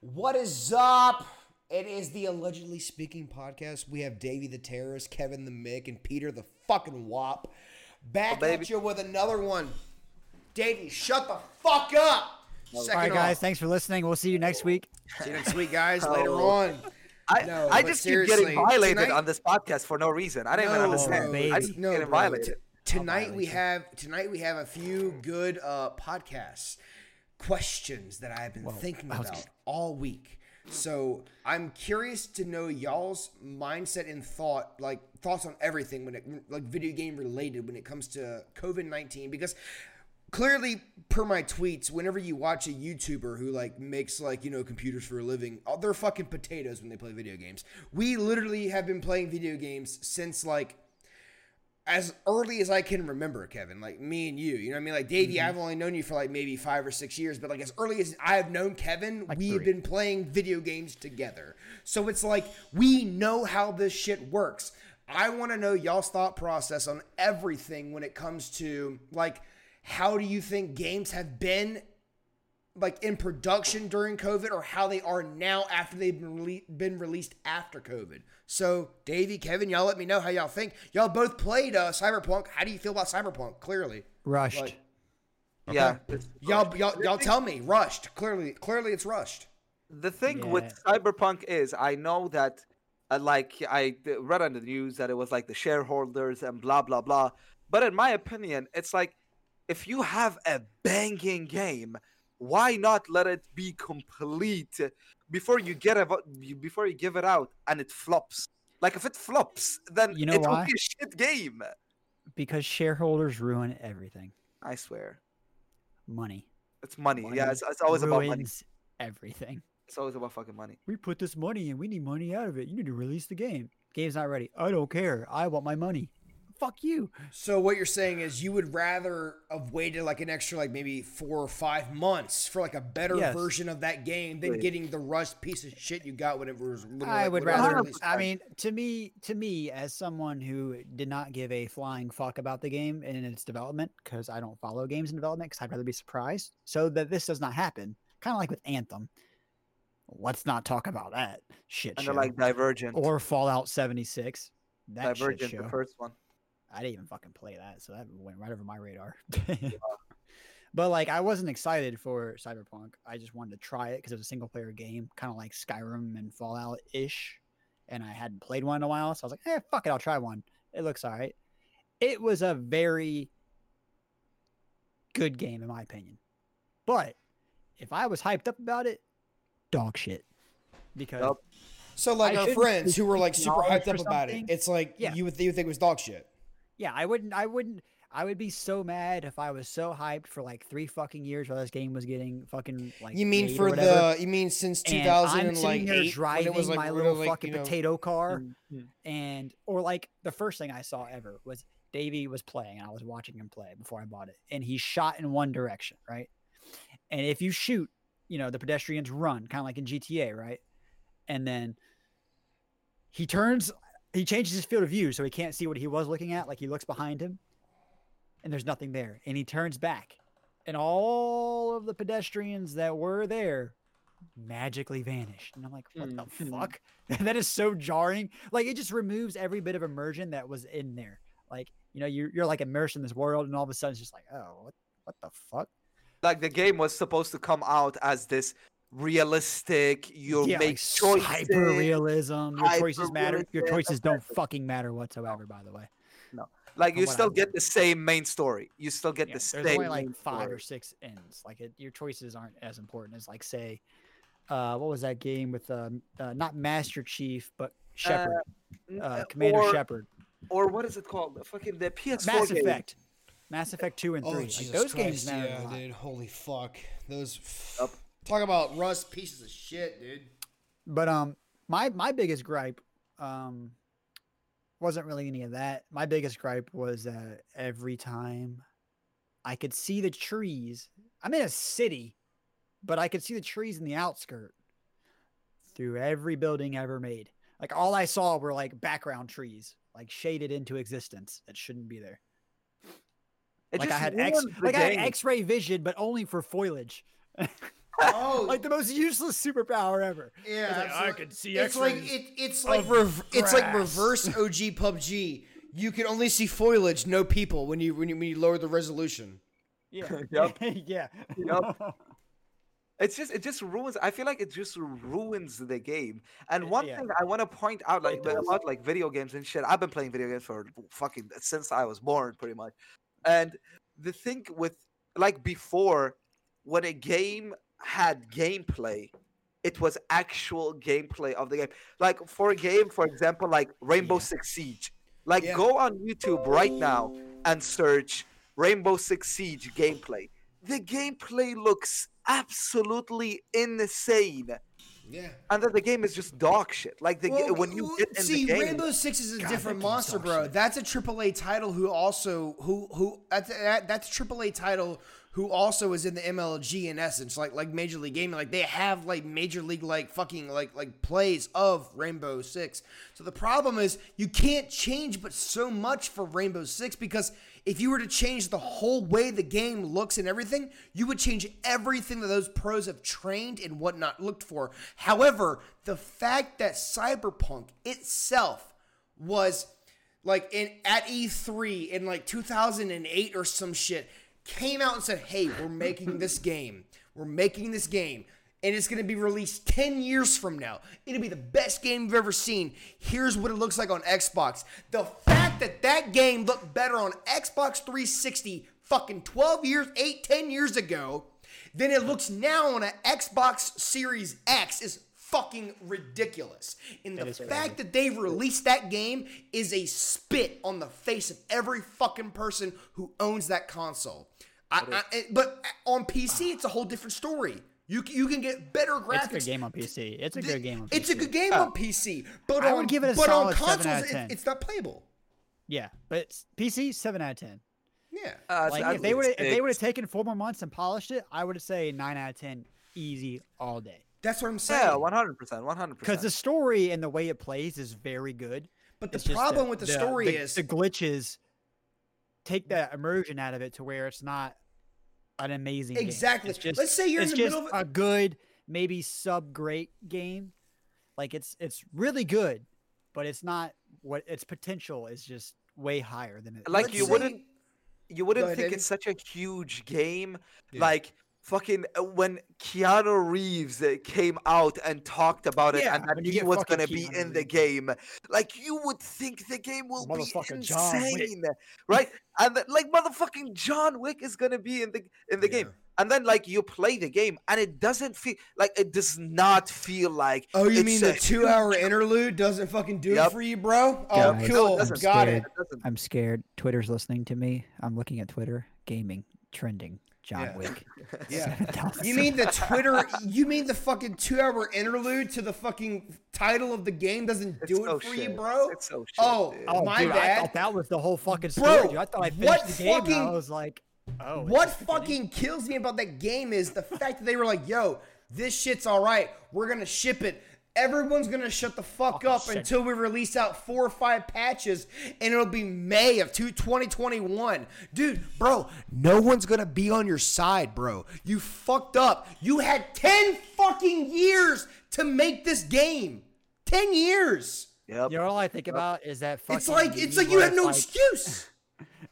What is up? It is the Allegedly Speaking podcast. We have Davey the Terrorist, Kevin the Mick, and Peter the fucking Wop back Oh, at you with another one. Davey, shut the fuck up. Second All right, guys. off. Thanks for listening. We'll see you next week. See you next week, guys. Oh. Later on. I, No, I just keep getting violated tonight- on this podcast for no reason. I don't even No, understand. baby. I just keep No, getting bro. violated. T- tonight we have tonight we have a few good uh, podcasts questions that I've been thinking I about all week. So I'm curious to know y'all's mindset and thought, like thoughts on everything when it like video game related when it comes to COVID nineteen because. Clearly, per my tweets, whenever you watch a YouTuber who like makes like you know computers for a living, uh, they're fucking potatoes when they play video games. We literally have been playing video games since like as early as I can remember, Kevin, like me and you, you know what I mean? Like Davey, Mm-hmm. I've only known you for like maybe five or six years, but like as early as I have known Kevin, Like we have three. been playing video games together. So it's like we know how this shit works. I want to know y'all's thought process on everything when it comes to like how do you think games have been like in production during COVID or how they are now after they've been, rele- been released after COVID. So, Davey, Kevin, y'all let me know how y'all think. Y'all both played uh, Cyberpunk. How do you feel about Cyberpunk? Clearly, Rushed. Like- Yeah. it's- y'all y'all y'all tell me. Rushed. Clearly, clearly it's rushed. The thing Yeah. with Cyberpunk is, I know that, uh, like, I read on the news that it was like the shareholders and blah blah blah. But in my opinion, it's like, if you have a banging game, why not let it be complete before you get it before you give it out and it flops? Like, if it flops, then You know it will be a shit game. Because shareholders ruin everything. I swear, Money. it's money. Money Yeah, it's, it's always about money. ruins everything. It's always about fucking money. We put this money in. We need money out of it. You need to release the game. Game's not ready. I don't care. I want my money. Fuck you. So what you're saying is you would rather have waited like an extra like maybe four or five months for like a better Yes. version of that game than Right. getting the rushed piece of shit you got when it was. when it- I would when it was rather. released. I mean, to me, to me, as someone who did not give a flying fuck about the game and its development, because I don't follow games in development, because I'd rather be surprised, so that this does not happen. Kind of like with Anthem. Let's not talk about that shit And show. like Divergent. or Fallout 76. That shit Divergent, show. the first one. I didn't even fucking play that, so that went right over my radar. but like, I wasn't excited for Cyberpunk. I just wanted to try it because it was a single player game, kind of like Skyrim and Fallout ish. And I hadn't played one in a while, so I was like, "Eh, fuck it, I'll try one. It looks all right." It was a very good game, in my opinion. But if I was hyped up about it, dog shit. Because Yup. So like I our friends who were like super hyped up about it, it's like Yeah. you would you would think it was dog shit. Yeah, I wouldn't. I wouldn't. I would be so mad if I was so hyped for like three fucking years while this game was getting fucking like. You mean for the you mean since two thousand and thousand I'm and sitting like there eight when driving it was like my little like, fucking you know, potato car, Mhm. and or like the first thing I saw ever was Davey was playing, and I was watching him play before I bought it, and he shot in one direction, right? And if you shoot, you know the pedestrians run, kind of like in GTA, right? And then he turns, he changes his field of view so he can't see what he was looking at. Like he looks behind him, and there's nothing there, and he turns back, and all of the pedestrians that were there magically vanished. And I'm like, what the Mhm. fuck? that is so jarring. Like it just removes every bit of immersion that was in there. Like, you know, you're, you're like immersed in this world and all of a sudden it's just like, oh, what, what the fuck? like the game was supposed to come out as this realistic you yeah, make like choices hyper realism. Your choices matter. Your choices don't fucking matter whatsoever, by the way. No. Like from you still I've get read. the same main story you still get Yeah, the there's same only like five story. or six ends. Like it, your choices aren't as important as like say, uh, what was that game with um, uh, not Master Chief but Shepard, uh, uh, Commander or, Shepard, or what is it called the fucking the ps4 Mass game. Effect, Mass Effect two and Oh three. Like, Jesus those Christ, games matter. yeah, dude. Holy fuck, those. Yup. Talk about rust pieces of shit, dude. But um, my my biggest gripe um wasn't really any of that. My biggest gripe was that every time I could see the trees. I'm in a city, but I could see the trees in the outskirt through every building ever made. Like all I saw were like background trees, like shaded into existence that shouldn't be there. It like I just had X, ruins the like I had. X-ray vision, but only for foliage. Oh, like the most useless superpower ever. yeah, It's like, I absolutely. can see It's like it, it's like rev- it's like reverse OG PUBG. You can only see foliage, no people when you when you, when you lower the resolution. Yeah. Yup. yeah. Yup. It's just it just ruins. I feel like it just ruins the game. And one yeah. thing I want to point out, like about like video games and shit. I've been playing video games for fucking since I was born, pretty much. And the thing with like before, when a game had gameplay, it was actual gameplay of the game. Like for a game, for example, like Rainbow Yeah. Six Siege. Like Yeah. go on YouTube right now and search Rainbow Six Siege gameplay. The gameplay looks absolutely insane. Yeah. And then the game is just dog shit. Like the ga- when you get in see, the game, Rainbow Six is a God, different monster, bro. shit. That's a AAA title who also who who that's that, that's AAA title who also is in the MLG in essence, like like Major League Gaming. Like they have like Major League like fucking like like plays of Rainbow Six. So the problem is you can't change but so much for Rainbow Six because if you were to change the whole way the game looks and everything, you would change everything that those pros have trained and whatnot looked for. However, the fact that Cyberpunk itself was like in at E3 in like 2008 or some shit came out and said, "Hey, we're making this game. We're making this game." And it's going to be released 10 years from now. It'll be the best game you've ever seen. Here's what it looks like on Xbox. The fact that that game looked better on Xbox 360 fucking 12 years, 8, 10 years ago than it looks now on an Xbox Series X is fucking ridiculous. And the is fact that they released that game is a spit on the face of every fucking person who owns that console. I, I, it- but on PC, it's a whole different story. You, you can get better graphics. It's a good game on PC. It's a good game on PC. It's a good game on PC, but I on, would give it a but on solid seven consoles, out of it- 10. it's not playable. Yeah, but it's PC seven out of ten. Yeah. uh, Like I'd if they would if they would have taken four more months and polished it, I would say nine out of ten, easy all day. That's what I'm saying. yeah, one hundred percent, one hundred percent. Because the story and the way it plays is very good. but the It's just problem with the, story the, is the glitches take that immersion out of it to where it's not an amazing game. Exactly. Just, Let's say you're in the just middle of a- a good, maybe sub great game. Like it's it's really good, but it's not what its potential is just way higher than it. like let's you say- wouldn't you wouldn't ahead, think David. it's such a huge game Yeah. like fucking uh, when Keanu Reeves uh, came out and talked about it Yeah, and that he was gonna be Keanu in the game like you would think the game will be Motherfucking John insane right and then, like motherfucking John Wick is gonna be in the in the game and then like you play the game and it doesn't feel like it does not feel like Oh, you it's mean a the two-hour interlude doesn't fucking do it for you, bro? Oh, Guys, No, it cool. Got it. scared. It doesn't. I'm scared. Twitter's listening to me. I'm looking at Twitter. Gaming trending. John Yeah. Wick. Yeah. You mean the Twitter? You mean the fucking two-hour interlude to the fucking title of the game doesn't It's do it so for shit. you, bro? It's so shit, Oh, dude. Oh, my dude, I bad. thought that was the whole fucking Bro, story. dude. I thought I finished what the game fucking- I was like, oh. what just beginning? fucking kills me about that game is the fact that they were like, "Yo, this shit's all right. We're gonna ship it." Everyone's gonna shut the fuck Fucking up shit. until we release out four or five patches, and it'll be May of two- 2021. Dude, bro, no one's gonna be on your side, bro. You fucked up. You had 10 fucking years to make this game. 10 years. Yep. You know, all I think about is that fucking. It's like it's like you where have no like- excuse.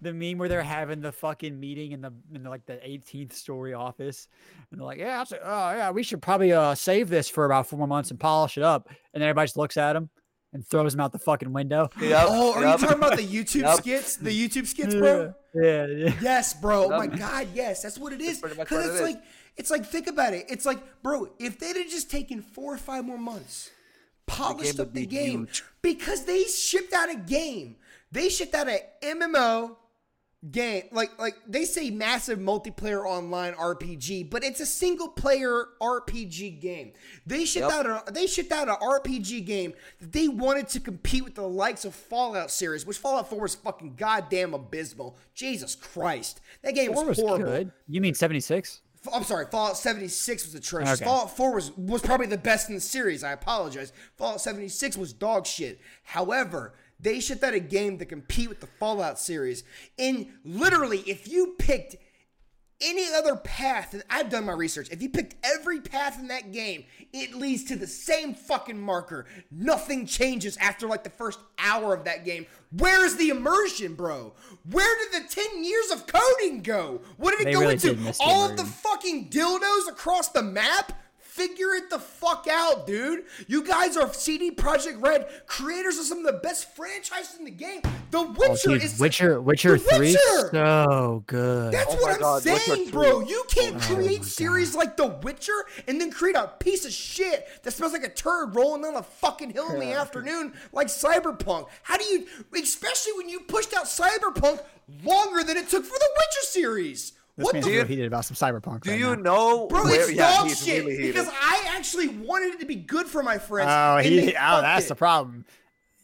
The meme where they're having the fucking meeting in the in the, like the 18th story office, and they're like, "Yeah, that's, oh yeah, we should probably uh save this for about four more months and polish it up." And then everybody just looks at him and throws him out the fucking window. Yep, Oh, are yep. you talking about the YouTube Yep. skits? The YouTube skits, bro? Yeah, yeah. Yes, bro. Oh my god, yes, that's what it is. Because what it's it is. like, it's like, think about it. It's like, bro, if they'd have just taken four or five more months, polished game up the be game, huge. because they shipped out a game. They shipped out an MMO game, like like they say massive multiplayer online RPG, but it's a single player RPG game. They shipped Yep. out a they shipped out an RPG game that they wanted to compete with the likes of Fallout series, which Fallout 4 was fucking goddamn abysmal. Jesus Christ. That game was was horrible. good. You mean 76? I'm sorry, Fallout 76 was atrocious. Okay. Fallout 4 was, was probably the best in the series. I apologize. Fallout 76 was dog shit. However, they shipped out a game to compete with the Fallout series. And literally, if you picked any other path, and I've done my research. If you picked every path in that game, it leads to the same fucking marker. Nothing changes after like the first hour of that game. Where's the immersion, bro? Where did the 10 years of coding go? What did it They go really into? did miss the All of the fucking dildos across the map? Figure it the fuck out, dude. You guys are CD Projekt Red, creators of some of the best franchises in the game. The Oh, Witcher dude, is Witcher, Witcher The Three, Witcher! so good. That's Oh what I'm God, Witcher saying, bro. You can't Oh create my series like The Witcher and then create a piece of shit that smells like a turd rolling down a fucking hill in the afternoon like Cyberpunk. How do you, especially when you pushed out Cyberpunk longer than it took for the Witcher series? This what man's the real Dude, heated about some cyberpunk. Do right you now. know Bro, where? it's yeah, dog he's shit really because I actually wanted it to be good for my friends. Oh, he, oh, that's it. the problem.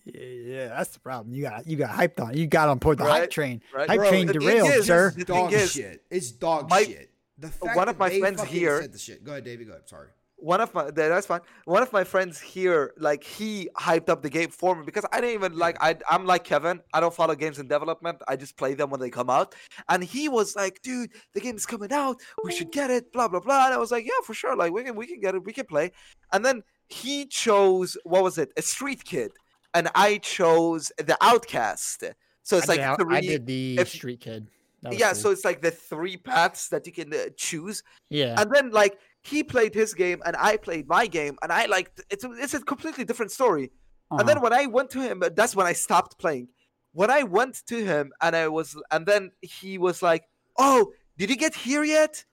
Yeah, yeah, that's the problem. You got you got hyped on. You got on board the Right, hype train. right. Hype Bro, train the thing derailed, is- sir. the thing dog is, shit. It's dog my- shit. The fact one of that my they friends here- said the shit. Go ahead, Davey. Go ahead. Sorry. One of my that's fine. One of my friends here, like he hyped up the game for me because I didn't even like. I I'm like Kevin. I don't follow games in development. I just play them when they come out. And he was like, "Dude, the game's coming out. We should get it." Blah blah blah. And I was like, "Yeah, for sure. Like we can we can get it. We can play." And then he chose what was it? A Street Kid, and I chose the Outcast. So it's I like did, three. I did the if- street kid. Yeah, cool. so it's like the three paths that you can uh, choose yeah, and then like he played his game and I played my game and I like it's a, it's a completely different story. And then uh-huh. when I went to him, that's when I stopped playing. When I went to him and I was and then he was like, "Oh, did you get here yet?"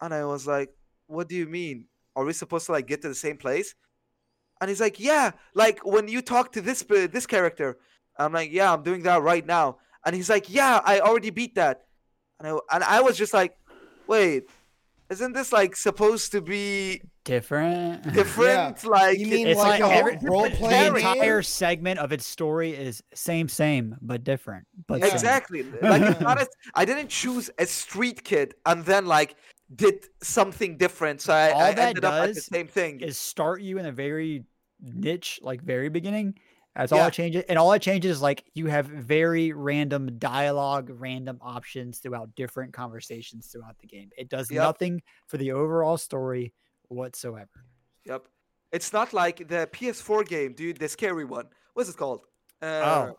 And I was like, "What do you mean? Are we supposed to like get to the same place?" And he's like, "Yeah, like when you talk to this this character." I'm like, "Yeah, I'm doing that right now." And he's like, "Yeah, I already beat that." And I and I was just like, "Wait, isn't this like supposed to be different. different? Like You mean It's like, like a every- role the playing entire segment of its story is same, same, but different. But same. exactly like it's not as i didn't choose a street kid and then like did something different so i, All I that ended up at the does same thing Is start you in a very niche, like very beginning. That's all Yeah. it changes, and all it changes is like you have very random dialogue, random options throughout different conversations throughout the game. It does Yep. nothing for the overall story whatsoever. yep it's not like the ps4 game dude the scary one what's it called uh,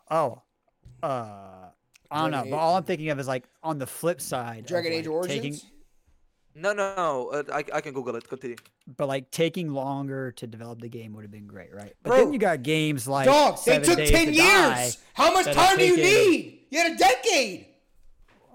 oh, oh, uh, I don't know. Dragon But all I'm thinking of is like on the flip side, Dragon Age like, Origins. taking, no no no uh, I, I can google it continue but like taking longer to develop the game would have been great, right? But Bro, then you got games like Dog, they took ten to years. How much time do you need? You had a decade.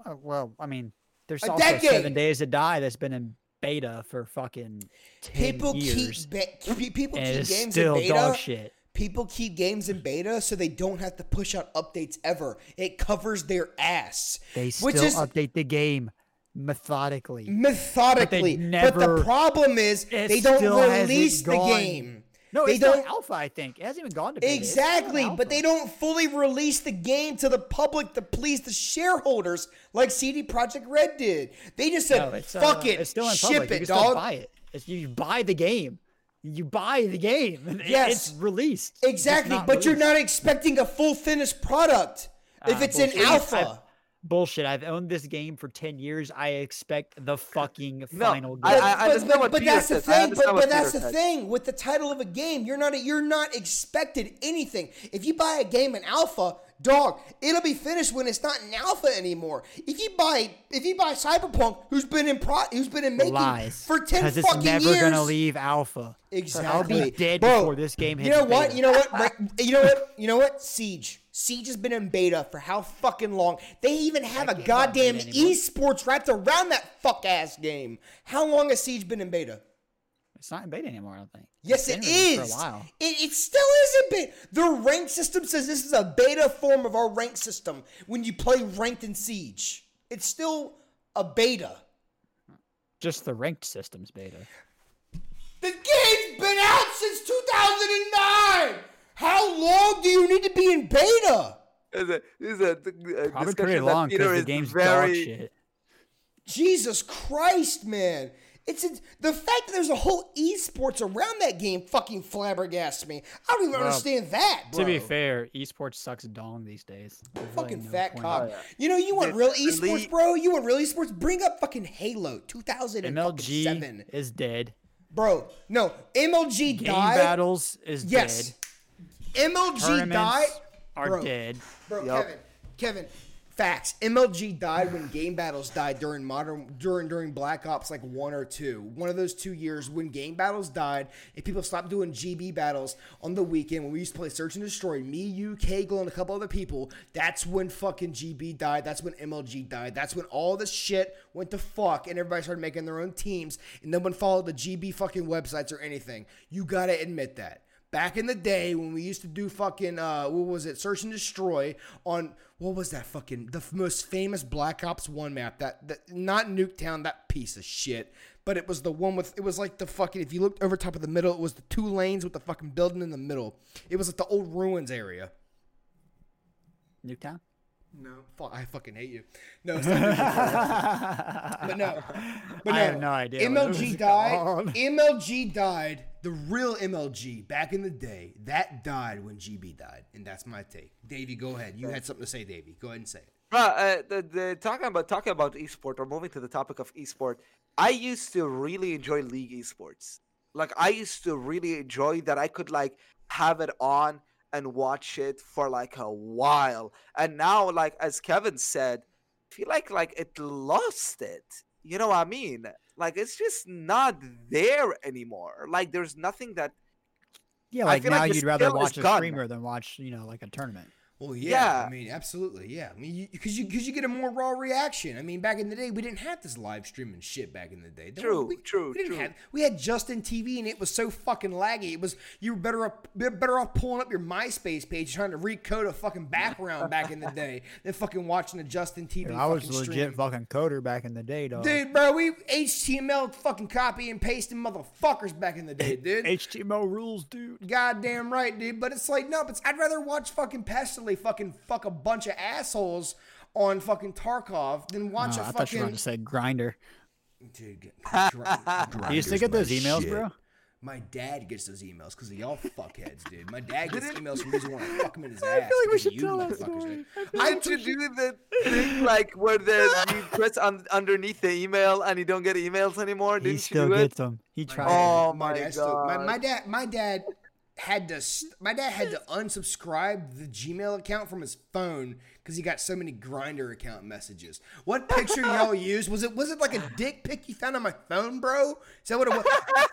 Uh, well, I mean, there's A also decade. Seven Days to Die that's been in beta for fucking ten People years, keep be- people and keep games still in beta. dog shit. People keep games in beta so they don't have to push out updates ever. It covers their ass. They still which is update the game methodically. methodically. But, the problem is they don't release the gone- game. No, they it's still don't alpha. I think it hasn't even gone to beta. It's still in Exactly, but they don't fully release the game to the public to please the shareholders like CD Projekt Red did. They just said, No, it's, "Fuck uh, it, It's still in ship public. you it, can still dog." buy it. It's, you buy the game. You buy the game. Yes. it's released. Exactly, not but you're not expecting a full finished product if Ah, it's in bullshit. alpha. I've- Bullshit. I've owned this game for ten years. I expect the fucking No, final game. I- I- but, but, what but that's the says. I thing. But, but that's Peter the said. thing with the title of a game. You're not you're not expected anything. If you buy a game in alpha, dog, it'll be finished when it's not in alpha anymore. If you buy if you buy Cyberpunk, who's been in pro, who's been in making Lies. for ten fucking Because it's never gonna leave alpha. Exactly. I'll be dead Bro, before this game hits You know what? beta. You know what? You know what? You know what? Siege. Siege has been in beta for how fucking long? They even have a in goddamn esports wrapped around that fuck ass game. How long has Siege been in beta? It's not in beta anymore. I don't think. Yes, It's it been released is. For a while. It, it still is a beta. The rank system says this is a beta form of our rank system when you play ranked in Siege. It's still a beta. Just the ranked systems beta. The game's been out since 2009. How long do you need to be in beta? Is a, is a, a Probably discussion pretty long Peter because the game's very, dog shit. Jesus Christ, man. It's, it's the fact that there's a whole esports around that game fucking flabbergasts me. I don't even Well, understand that, bro. To be fair, esports sucks dong these days. There's really fucking no fat point. cock. Oh, you know, you want The real esports, elite- bro? You want real esports? Bring up fucking Halo 2007, MLG is dead. bro. No, MLG Game died. battles is yes, dead. MLG Tournaments died. are Bro. dead. Bro, Yup. Kevin, Kevin, facts. MLG died when game battles died during modern during during Black Ops like one or two. One of those two years when game battles died and people stopped doing GB battles on the weekend when we used to play Search and Destroy. Me, you, Kegel, and a couple other people. That's when fucking GB died. That's when MLG died. That's when all this shit went to fuck and everybody started making their own teams and no one followed the GB fucking websites or anything. You gotta admit that. Back in the day when we used to do fucking uh what was it? Search and destroy on what was that fucking the most famous Black Ops 1 map that, that not Nuketown that piece of shit but it was the one with it was like the fucking if you looked over top of the middle it was the two lanes with the fucking building in the middle. It was like the old ruins area. Nuketown. No. Fuck I fucking hate you. No it's not Nuketown. but no. But no. I have no idea what it was MLG died called. MLG died. The real MLG back in the day that died when GB died and that's my take. Davey go ahead. You had something to say Davey. Go ahead and say it. Bro, uh, the, the talking about talking about esport or moving to the topic of esport, I used to really enjoy league esports. Like I used to really enjoy that I could like have it on and watch it for like a while. And now, like as Kevin said, I feel like like it lost it. You know what I mean? Like it's just not there anymore. Like there's nothing that Yeah, like now like you'd rather watch a gone. streamer than watch, you know, like a tournament. Well, yeah, Yeah. I mean, absolutely, yeah. I mean, because you because you, get a more raw reaction. I mean, back in the day, we didn't have this live streaming shit. Back in the day, Don't- True, we, true, We didn't true. have. We had Justin TV, and it was so fucking laggy. It was you were better up better off pulling up your MySpace page trying to recode a fucking background back in the day than fucking watching a Justin TV. I was fucking legit stream. fucking coder back in the day, dog. Dude, bro, we HTML fucking copy and pasting motherfuckers back in the day, dude. HTML rules, dude. Goddamn right, dude. But it's like, no, but I'd rather watch fucking Pestily fucking fuck a bunch of assholes on fucking Tarkov than watch Oh, a I thought you were going to say Grindr. Dude, gr- you still grinders get those emails, shit. bro? My dad gets those emails because of y'all fuckheads, dude. My dad gets emails from dudes who want to fuck him in his ass. I feel like we should you tell that motherfuckers, story. dude. I to do the thing like where the you press on underneath the email and you don't get emails anymore. He Didn't you still do it? gets them. He tried. Oh my, my dad still- my, God. my dad my dad had to my dad had to unsubscribe the Gmail account from his phone because he got so many Grindr account messages. What picture y'all used? Was it was it like a dick pic you found on my phone, bro? Is that what it was?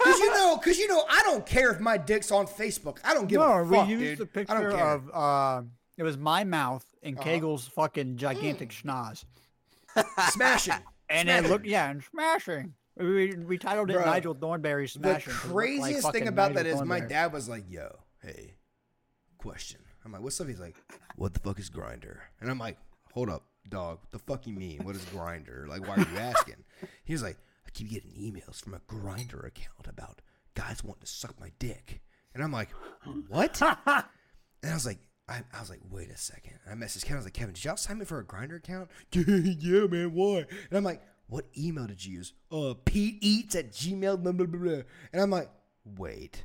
Cause you know, cause you know, I don't care if my dick's on Facebook. I don't give no, a fuck, we used dude. don't picture of uh, it was my mouth and Uh-huh. Kegel's fucking gigantic schnoz, smashing. and it looked yeah, and smashing. We, we titled it Bro, Nigel Thornberry The smashing. it looked like craziest thing about that Nigel is my dad was like, "Yo, hey, question." I'm like, "What's up?" He's like, "What the fuck is Grindr?" And I'm like, "Hold up, dog. What the fuck you mean? What is Grindr? Like, why are you asking?" He was like, "I keep getting emails from a Grindr account about guys wanting to suck my dick," and I'm like, "What?" and I was like. I, I was like, wait a second. And I messaged Kevin. I was like, Kevin, did y'all sign me for a Grindr account? yeah, man. Why? And I'm like, what email did you use? Uh, Pete Eats at Gmail. Blah, blah, blah. And I'm like, wait,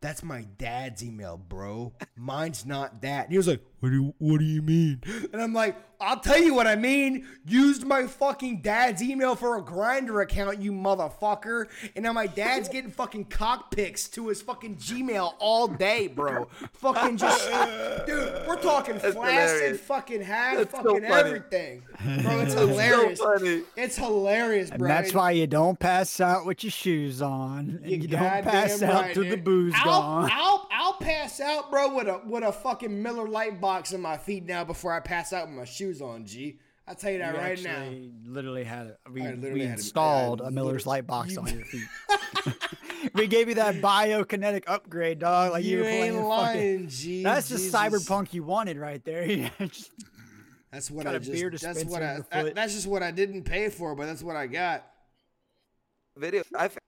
that's my dad's email, bro. Mine's not that. And he was like, what do you, what do you mean? And I'm like, I'll tell you what I mean. Used my fucking dad's email for a Grindr account, you motherfucker. And now my dad's getting fucking cock pics to his fucking Gmail all day, bro. fucking just, dude. We're talking flaccid, hilarious. fucking half, That's so fucking funny. everything, bro. It's hilarious. So funny. It's hilarious, bro. And that's why you don't pass out with your shoes on, and you, don't goddamn pass out right, till the dude. booze I'll, gone. I'll I'll pass out, bro, with a with a fucking Miller Lite box in my feet now before I pass out with my shoes on. G, I'll tell you that We right now. literally had it. We, I literally we had a- installed I a Miller's literally- light box you- on your feet. we gave you that biokinetic upgrade, dog. Like you, you were playing ain't fucking- lying, G. That's just Jesus. cyberpunk you wanted right there. That's what got I a beer just. That's what in I. your that- foot. that's just what I didn't pay for, but that's what I got. Video. I feel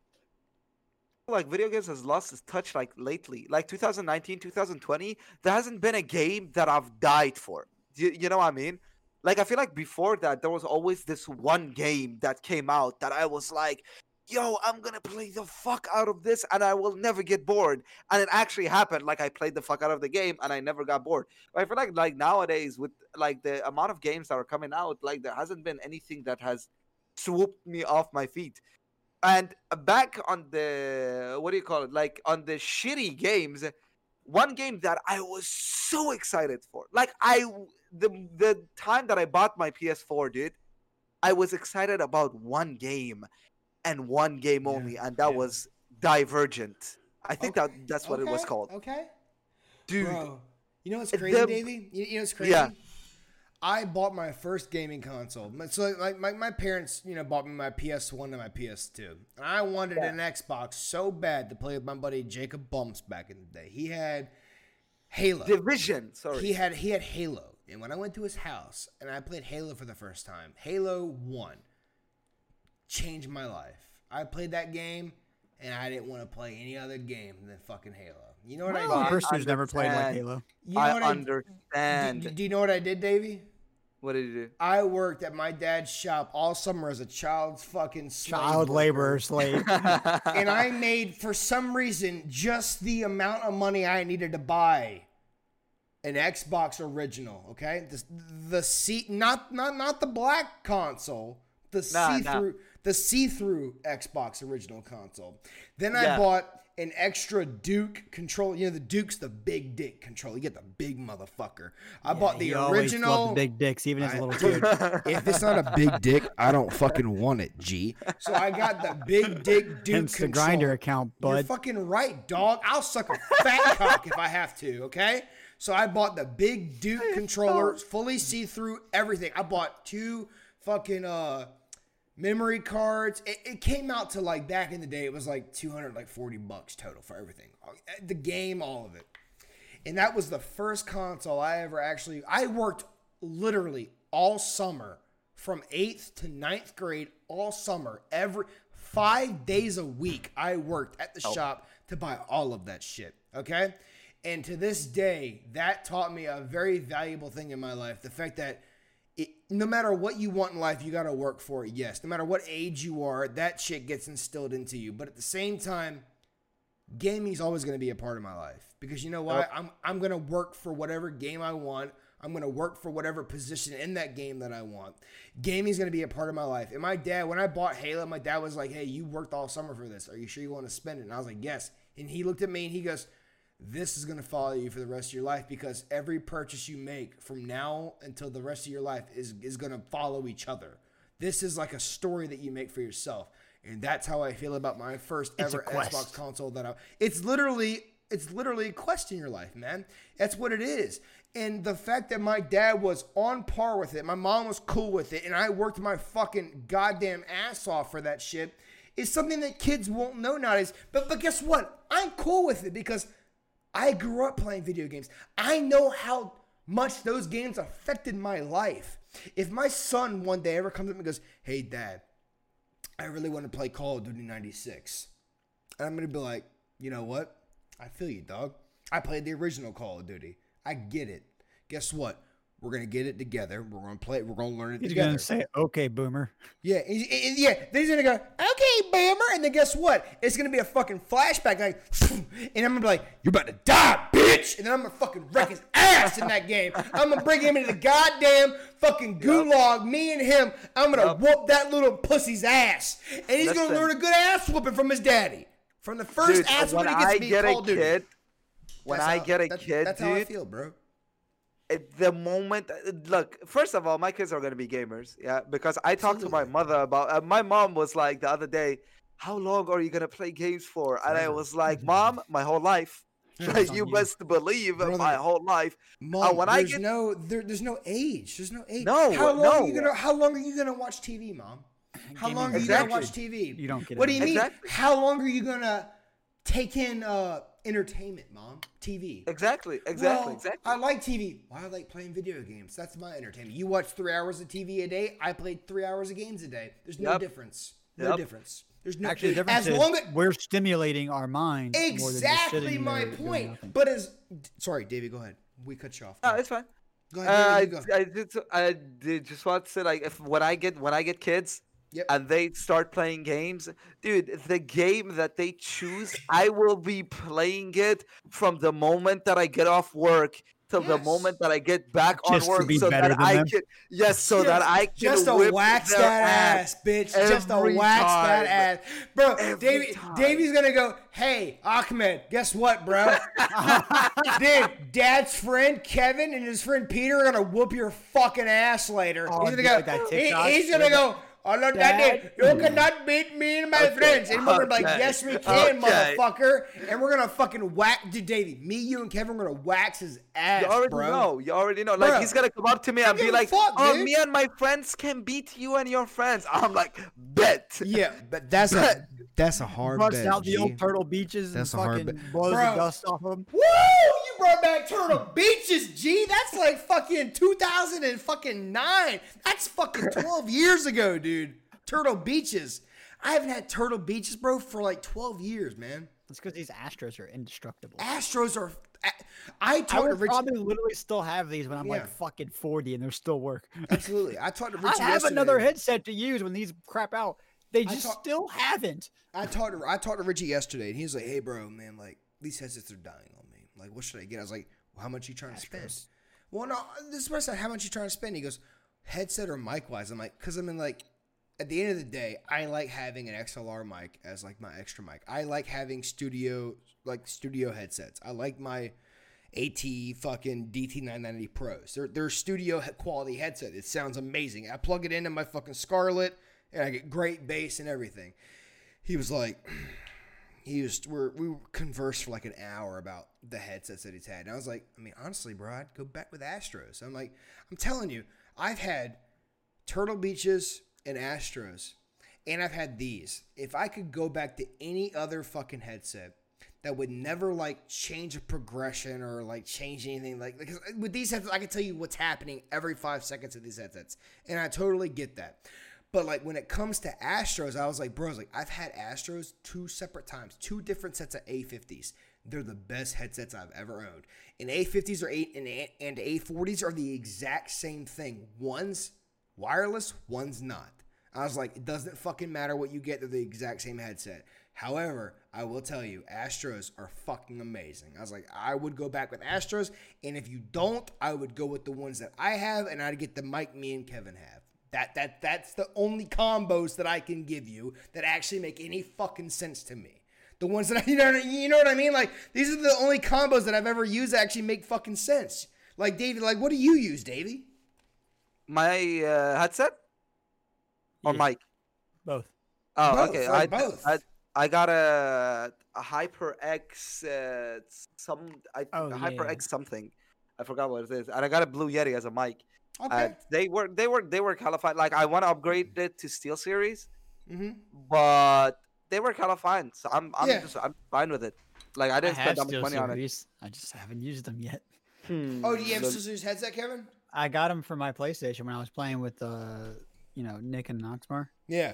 like video games has lost its touch like lately. Like 2019, 2020, there hasn't been a game that I've died for. You, you know what I mean? Like I feel like before that there was always this one game that came out that I was like, yo, I'm gonna play the fuck out of this and I will never get bored. And it actually happened. Like I played the fuck out of the game and I never got bored. But I feel like like nowadays with like the amount of games that are coming out, like there hasn't been anything that has swooped me off my feet. And back on the what do you call it? Like on the shitty games, one game that I was so excited for. Like I the the time that I bought my PS4, dude, I was excited about one game and one game Yeah, only, and that yeah. was Divergent. I think Okay, that that's what it was called. Okay. Dude, Bro, you know what's the- crazy, Davey? You, you know what's crazy? Yeah. I bought my first gaming console. So like my, my parents, you know, bought me my PS1 and my PS2. And I wanted an Xbox so bad to play with my buddy Jacob Bumps back in the day. He had Halo. Division. Sorry. He had he had Halo. And when I went to his house and I played Halo for the first time, Halo 1 changed my life. I played that game and I didn't want to play any other game than fucking Halo. You know what My I little did? person who's never played like. Halo. You know I what I understand. do, do you know what I did, Davey? what did you do? I worked at my dad's shop all summer as a child's fucking slave Child worker. laborer, slave. and I made for some reason just the amount of money I needed to buy an Xbox original. Okay, the the see not not not the black console, the Nah, see nah. through the see through Xbox original console. Then I bought an extra Duke control. You know the Duke's the big dick control. You get the big motherfucker. I bought the He always loved original the big dicks, even as a little kid. if it's not a big dick, I don't fucking want it, G. So I got the big dick Duke Hence the Grindr account, bud. You're fucking right, dog. I'll suck a fat cock if I have to, okay? So I bought the big Duke controller, fully see-through, everything. I bought two fucking uh memory cards. It, it came out to like back in the day, it was like 200 like 40 bucks total for everything. The game, all of it. And that was the first console I ever actually I worked literally all summer from 8th to ninth grade all summer every 5 days a week I worked at the oh. shop to buy all of that shit, okay? And to this day, that taught me a very valuable thing in my life, the fact that it, no matter what you want in life, you got to work for it. Yes, no matter what age you are, that shit gets instilled into you. But at the same time, gaming is always going to be a part of my life because you know what? I'm I'm going to work for whatever game I want. I'm going to work for whatever position in that game that I want. Gaming is going to be a part of my life. And my dad, when I bought Halo, my dad was like, "Hey, you worked all summer for this. Are you sure you want to spend it?" And I was like, "Yes." And he looked at me and he goes, "This is going to follow you for the rest of your life because every purchase you make from now until the rest of your life is is going to follow each other. This is like a story that you make for yourself." And that's how I feel about my first It's ever. Xbox console that I it's literally it's literally a quest in your life, man. That's what it is. And the fact that my dad was on par with it, my mom was cool with it, and I worked my fucking goddamn ass off for that shit is something that kids won't know nowadays. But but guess what? I'm cool with it because I grew up playing video games. I know how much those games affected my life. If my son one day ever comes up and goes, "Hey dad, I really want to play Call of Duty 96. And I'm going to be like, you know what? I feel you, dog. I played the original Call of Duty. I get it. Guess what? We're to get it together. We're to play. We're to learn it He's together. gonna say, "Okay, boomer." Yeah, and- and- and- yeah. Then he's gonna go, okay, boomer, and then guess what? It's gonna be a fucking flashback, like, and I'm gonna be like, you're about to die, bitch, and then I'm gonna fucking wreck his ass in that game. I'm gonna bring him into the goddamn fucking gulag. Me and him, I'm gonna Yup. whoop that little pussy's ass, and he's gonna learn a good ass whooping from his daddy. From the first Dude, ass when whooping he gets I get Call a kid, when That's I how- get a that- kid, that's dude, how I feel, bro. It- the moment uh, look first of all my kids are going to be gamers yeah because i talked to my mother about uh, my mom was like the other day how long are you going to play games for and i was like mom my whole life Yeah, like it's you you. best believe Brother. my whole life Mom, when I there's get- no there, there's no age. There's no age. No, How long are you no. gonna How long are you gonna watch TV, mom? How Gaming long are you Exactly. gonna watch TV? You don't get What it. do you mean? Exactly. How long are you gonna take in uh, entertainment, mom? TV. exactly exactly Well, exactly I like TV. Well, I like playing video games. That's my entertainment. You watch three hours of TV a day. I played three hours of games a day. There's no Yep. difference. No Yep. difference. There's no Actually, difference as is long as we're stimulating our mind. more than exactly my there point. But as sorry, David, go ahead. We cut you off. no it's fine go uh, ahead. I, David, you go. I did I did just want to say like if when i get when i get kids Yep. and they start playing games, dude, the game that they choose, I will be playing it from the moment that I get off work till the moment that I get back Just on work, be so that than I them? can, yes, so that I can just to whip wax their that ass. ass, bitch. Just to every wax that ass, bro. Every Davey, time. Davey's gonna go. Hey, Ahmed, guess what, bro? Dude, Dad's friend Kevin and his friend Peter are gonna whoop your fucking ass later. Oh, he's gonna dude, go. like that he- he's gonna go. No, Daddy, you cannot beat me and my Okay, friends. And we're gonna be like, yes, we can, okay. motherfucker. And we're gonna fucking whack, dude, Davey. Me, you, and Kevin, we're gonna wax his ass, You already bro. know. You already know. Like Bro, he's gonna come up to me and be like, fuck, "Oh, dude." me and my friends can beat you and your friends." I'm like, "Bet." Yeah, but that's a that's a hard Busts bet. out the old Turtle Beaches That's a and hard fucking bet. blows Bro. the dust off them. Woo! Brought back Turtle Beaches, G. That's like fucking 2000 and fucking nine. That's fucking 12 years ago, dude. Turtle Beaches. I haven't had Turtle Beaches, bro, for like 12 years, man. It's because these Astros are indestructible. Astros are. I, I I talked to would Rich. probably literally still have these when I'm Yeah. like fucking 40 and they're still work. Absolutely. I talked to I have yesterday. another headset to use when these crap out. They just talk- still haven't. I talked to I talked to Richie yesterday, and he was like, "Hey, bro, man, like these headsets are dying on me. Like, what should I get?" I was like, well, "How much you trying to spend?" Well, no, this person said. How much you trying to spend? He goes, "Headset or mic wise?" I'm like, "Cause I'm in like, at the end of the day, I like having an XLR mic as like my extra mic. I like having studio like studio headsets. I like my." AT fucking DT990 Pros. They're, they're studio quality headset. It sounds amazing. I plug it into my fucking Scarlett and I get great bass and everything he was like he was we're, we conversed for like an hour about the headsets that he's had and i was like i mean honestly bro i'd go back with astros. I'm like i'm telling you i've had turtle beaches and astros and i've had these. If i could go back to any other fucking headset that would never like change a progression or like change anything like because with these headsets i can tell you what's happening every five seconds of these headsets and i totally get that but like when it comes to Astros, I was like, bros, like I've had Astros two separate times, two different sets of A50s. They're the best headsets I've ever owned. And A50s are eight and A- and A40s are the exact same thing. One's wireless, one's not. I was like, it doesn't fucking matter what you get, they're the exact same headset. However, I will tell you, Astros are fucking amazing. I was like, I would go back with Astros, and if you don't, I would go with the ones that I have, and I'd get the mic me and Kevin have. That that that's the only combos that I can give you that actually make any fucking sense to me. The ones that I, you know you know what I mean? Like these are the only combos that I've ever used that actually make fucking sense. Like Davey, like what do you use, Davey? My uh, headset or Yeah. mic? Both. Oh, Both, okay. like I, both. I I got a, a HyperX uh, some I, Oh, HyperX yeah. something. I forgot what it is, and I got a Blue Yeti as a mic. Okay. Uh, they were they were they were hella fine. Like I want to upgrade it to Steel Series, mm-hmm. but they were hella fine. So I'm I'm Yeah. just I'm fine with it. Like I didn't I spend have that much Steel money on it. I just haven't used them yet. Hmm, Oh, do you have the- Scissors headset, Kevin? I got them for my PlayStation when I was playing with, uh, you know, Nick and Noxmar. Yeah.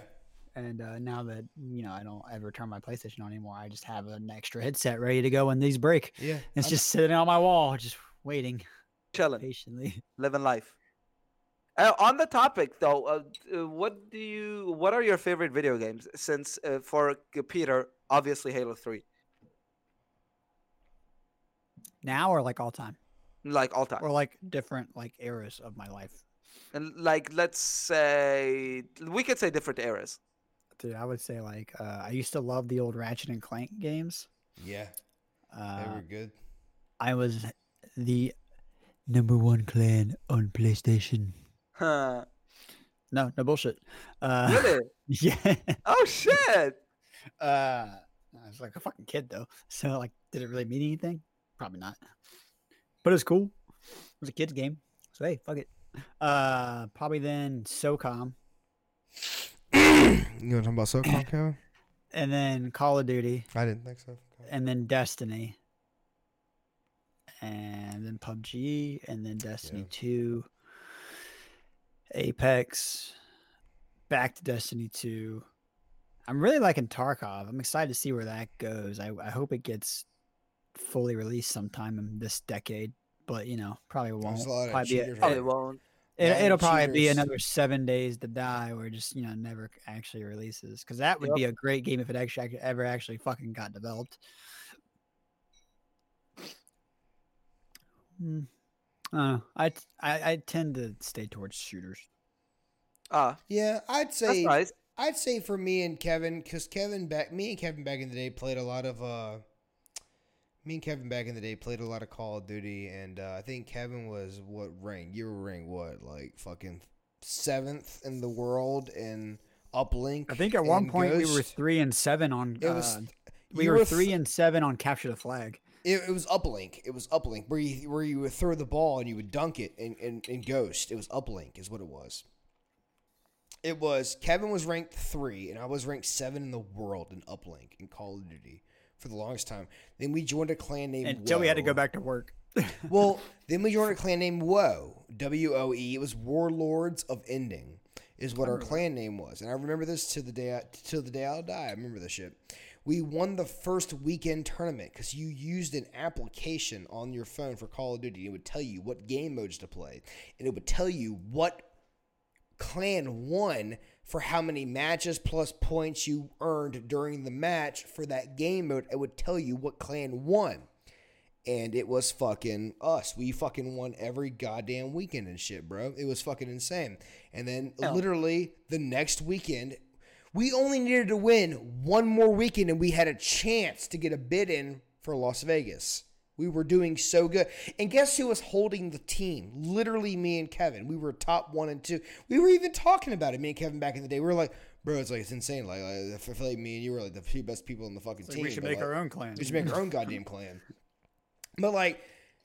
And uh, now that you know I don't ever turn my PlayStation on anymore, I just have an extra headset ready to go when these break. Yeah. It's just sitting on my wall, just waiting chilling, patiently. living life. Uh, on the topic though, uh, uh, what do you what are your favorite video games? Since uh, for Peter, obviously Halo Three, Now or like all time, like all time. or like different like eras of my life. And like, let's say we could say different eras. Dude, I would say like uh, I used to love the old Ratchet and Clank games. Yeah. They Uh, were good. I was the number one clan on PlayStation. Huh. No, no bullshit. Uh, Really? yeah. oh shit! Uh, I was like a fucking kid though, so like, did it really mean anything? Probably not. But it was cool. It was a kid's game, so hey, fuck it. Uh, probably then SOCOM, You want to talk about SOCOM, Kevin? and then Call of Duty, I didn't think so. and then Destiny, and then PUBG, and then Destiny Yeah. Two, Apex, back to Destiny Two. I'm really liking Tarkov. I'm excited to see where that goes. I, I hope it gets fully released sometime in this decade, but you know, probably won't. There's a lot of Probably be a- cheaters Probably right won't. It, it'll probably be another seven days to die, or just you know never actually releases. Because that would Yep. be a great game if it actually ever actually fucking got developed. Hmm. I don't. I, t- I I tend to stay towards shooters. Ah, Yeah, I'd that's say nice. I'd say for me and Kevin, because Kevin back, me and Kevin back in the day played a lot of. uh Me and Kevin back in the day played a lot of Call of Duty, and uh, I think Kevin was what rank? You were ranked what, like fucking seventh in the world in uplink. I think at one and point we were three and seven on. It was- uh, we you were th- three and seven on capture the flag. It, it was uplink. It was uplink where you where you would throw the ball and you would dunk it in, in, in Ghost. It was uplink is what it was. It was Kevin was ranked three and I was ranked seven in the world in uplink in Call of Duty for the longest time. Then we joined a clan named Until we had to go back to work. Well, then we joined a clan named Woe, W O E. It was Warlords of Ending, is what our clan name was, and I remember this to the day I, till the day I'll die. I remember this shit. We won the first weekend tournament because you used an application on your phone for Call of Duty. It would tell you what game modes to play, and it would tell you what clan won for how many matches plus points you earned during the match for that game mode. It would tell you what clan won and it was fucking us. We fucking won every goddamn weekend and shit, bro. It was fucking insane. And then Hell. literally the next weekend, we only needed to win one more weekend and we had a chance to get a bid in for Las Vegas. We were doing so good. And guess who was holding the team? Literally me and Kevin. We were top one and two. We were even talking about it, me and Kevin back in the day. We were like, bro, it's like it's insane. Like, like I feel like me and you were like the two best people in the fucking team. we should make like, our own clan. we should make our own goddamn clan. But like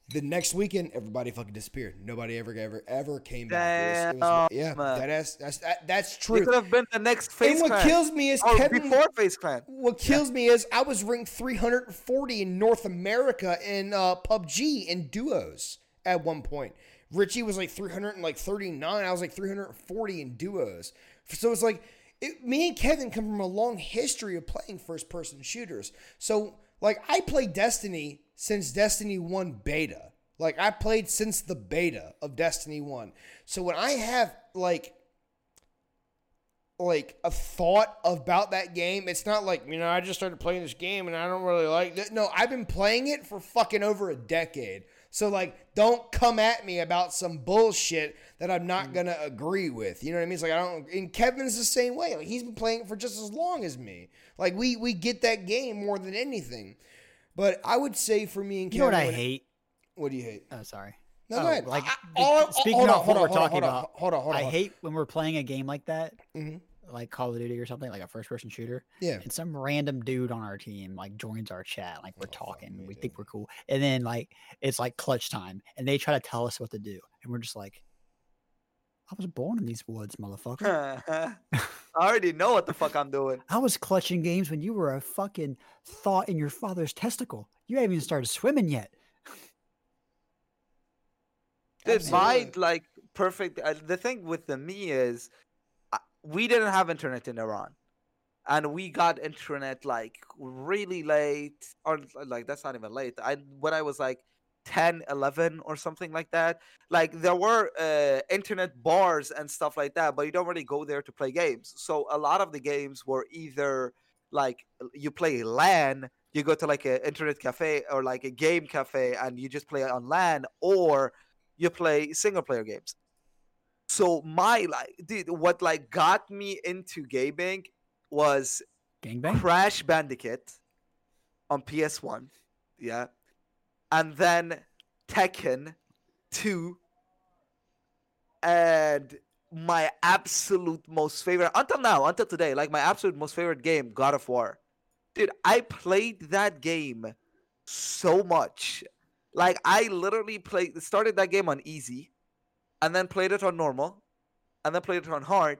the next weekend, everybody fucking disappeared. Nobody ever, ever, ever came back. It was, it was, yeah, that is, that's that, that's true. could have been the next And face what clan. kills me is or Kevin. before face clan. What kills me is I was ranked 340 in North America in uh, PUBG in duos at one point. Richie was like 339. I was like 340 in duos. So it's like it, me and Kevin come from a long history of playing first person shooters. So like I played Destiny since Destiny 1 beta. Like I played since the beta of Destiny 1. So when I have like like a thought about that game. It's not like, you know, I just started playing this game and I don't really like it. No, I've been playing it for fucking over a decade. So like don't come at me about some bullshit that I'm not mm. gonna agree with. You know what I mean? It's like I don't and Kevin's the same way. Like he's been playing it for just as long as me. Like we we get that game more than anything. But I would say for me and You know what I when- hate? What do you hate? Oh, sorry. No, Oh, go ahead. like, I- all- speaking of what we're on, on, talking on, about, Hold on, hold on. I hate when we're playing a game like that, Mhm. like Call of Duty or something, like a first person shooter, Yeah. and some random dude on our team like joins our chat, like we're Oh, talking, we dude. think we're cool, and then like it's like clutch time, and they try to tell us what to do, and we're just like, I was born in these woods, motherfucker. I already know what the fuck I'm doing. I was clutching games when you were a fucking thought in your father's testicle. You haven't even started swimming yet. Dude, my like perfect. Uh, the thing with the me is, uh, we didn't have internet in Iran, and we got internet like really late, or like that's not even late. I when I was like 10, 11 or something like that. Like there were uh, internet bars and stuff like that, but you don't really go there to play games. So a lot of the games were either like you play LAN, you go to like an internet cafe or like a game cafe, and you just play on LAN, or you play single player games. So my like dude, what like got me into gaming was Gangbang? Crash Bandicoot on PS1. Yeah. And then Tekken 2 and my absolute most favorite until now, until today, like my absolute most favorite game, God of War. Dude, I played that game so much. Like I literally played started that game on easy and then played it on normal and then played it on hard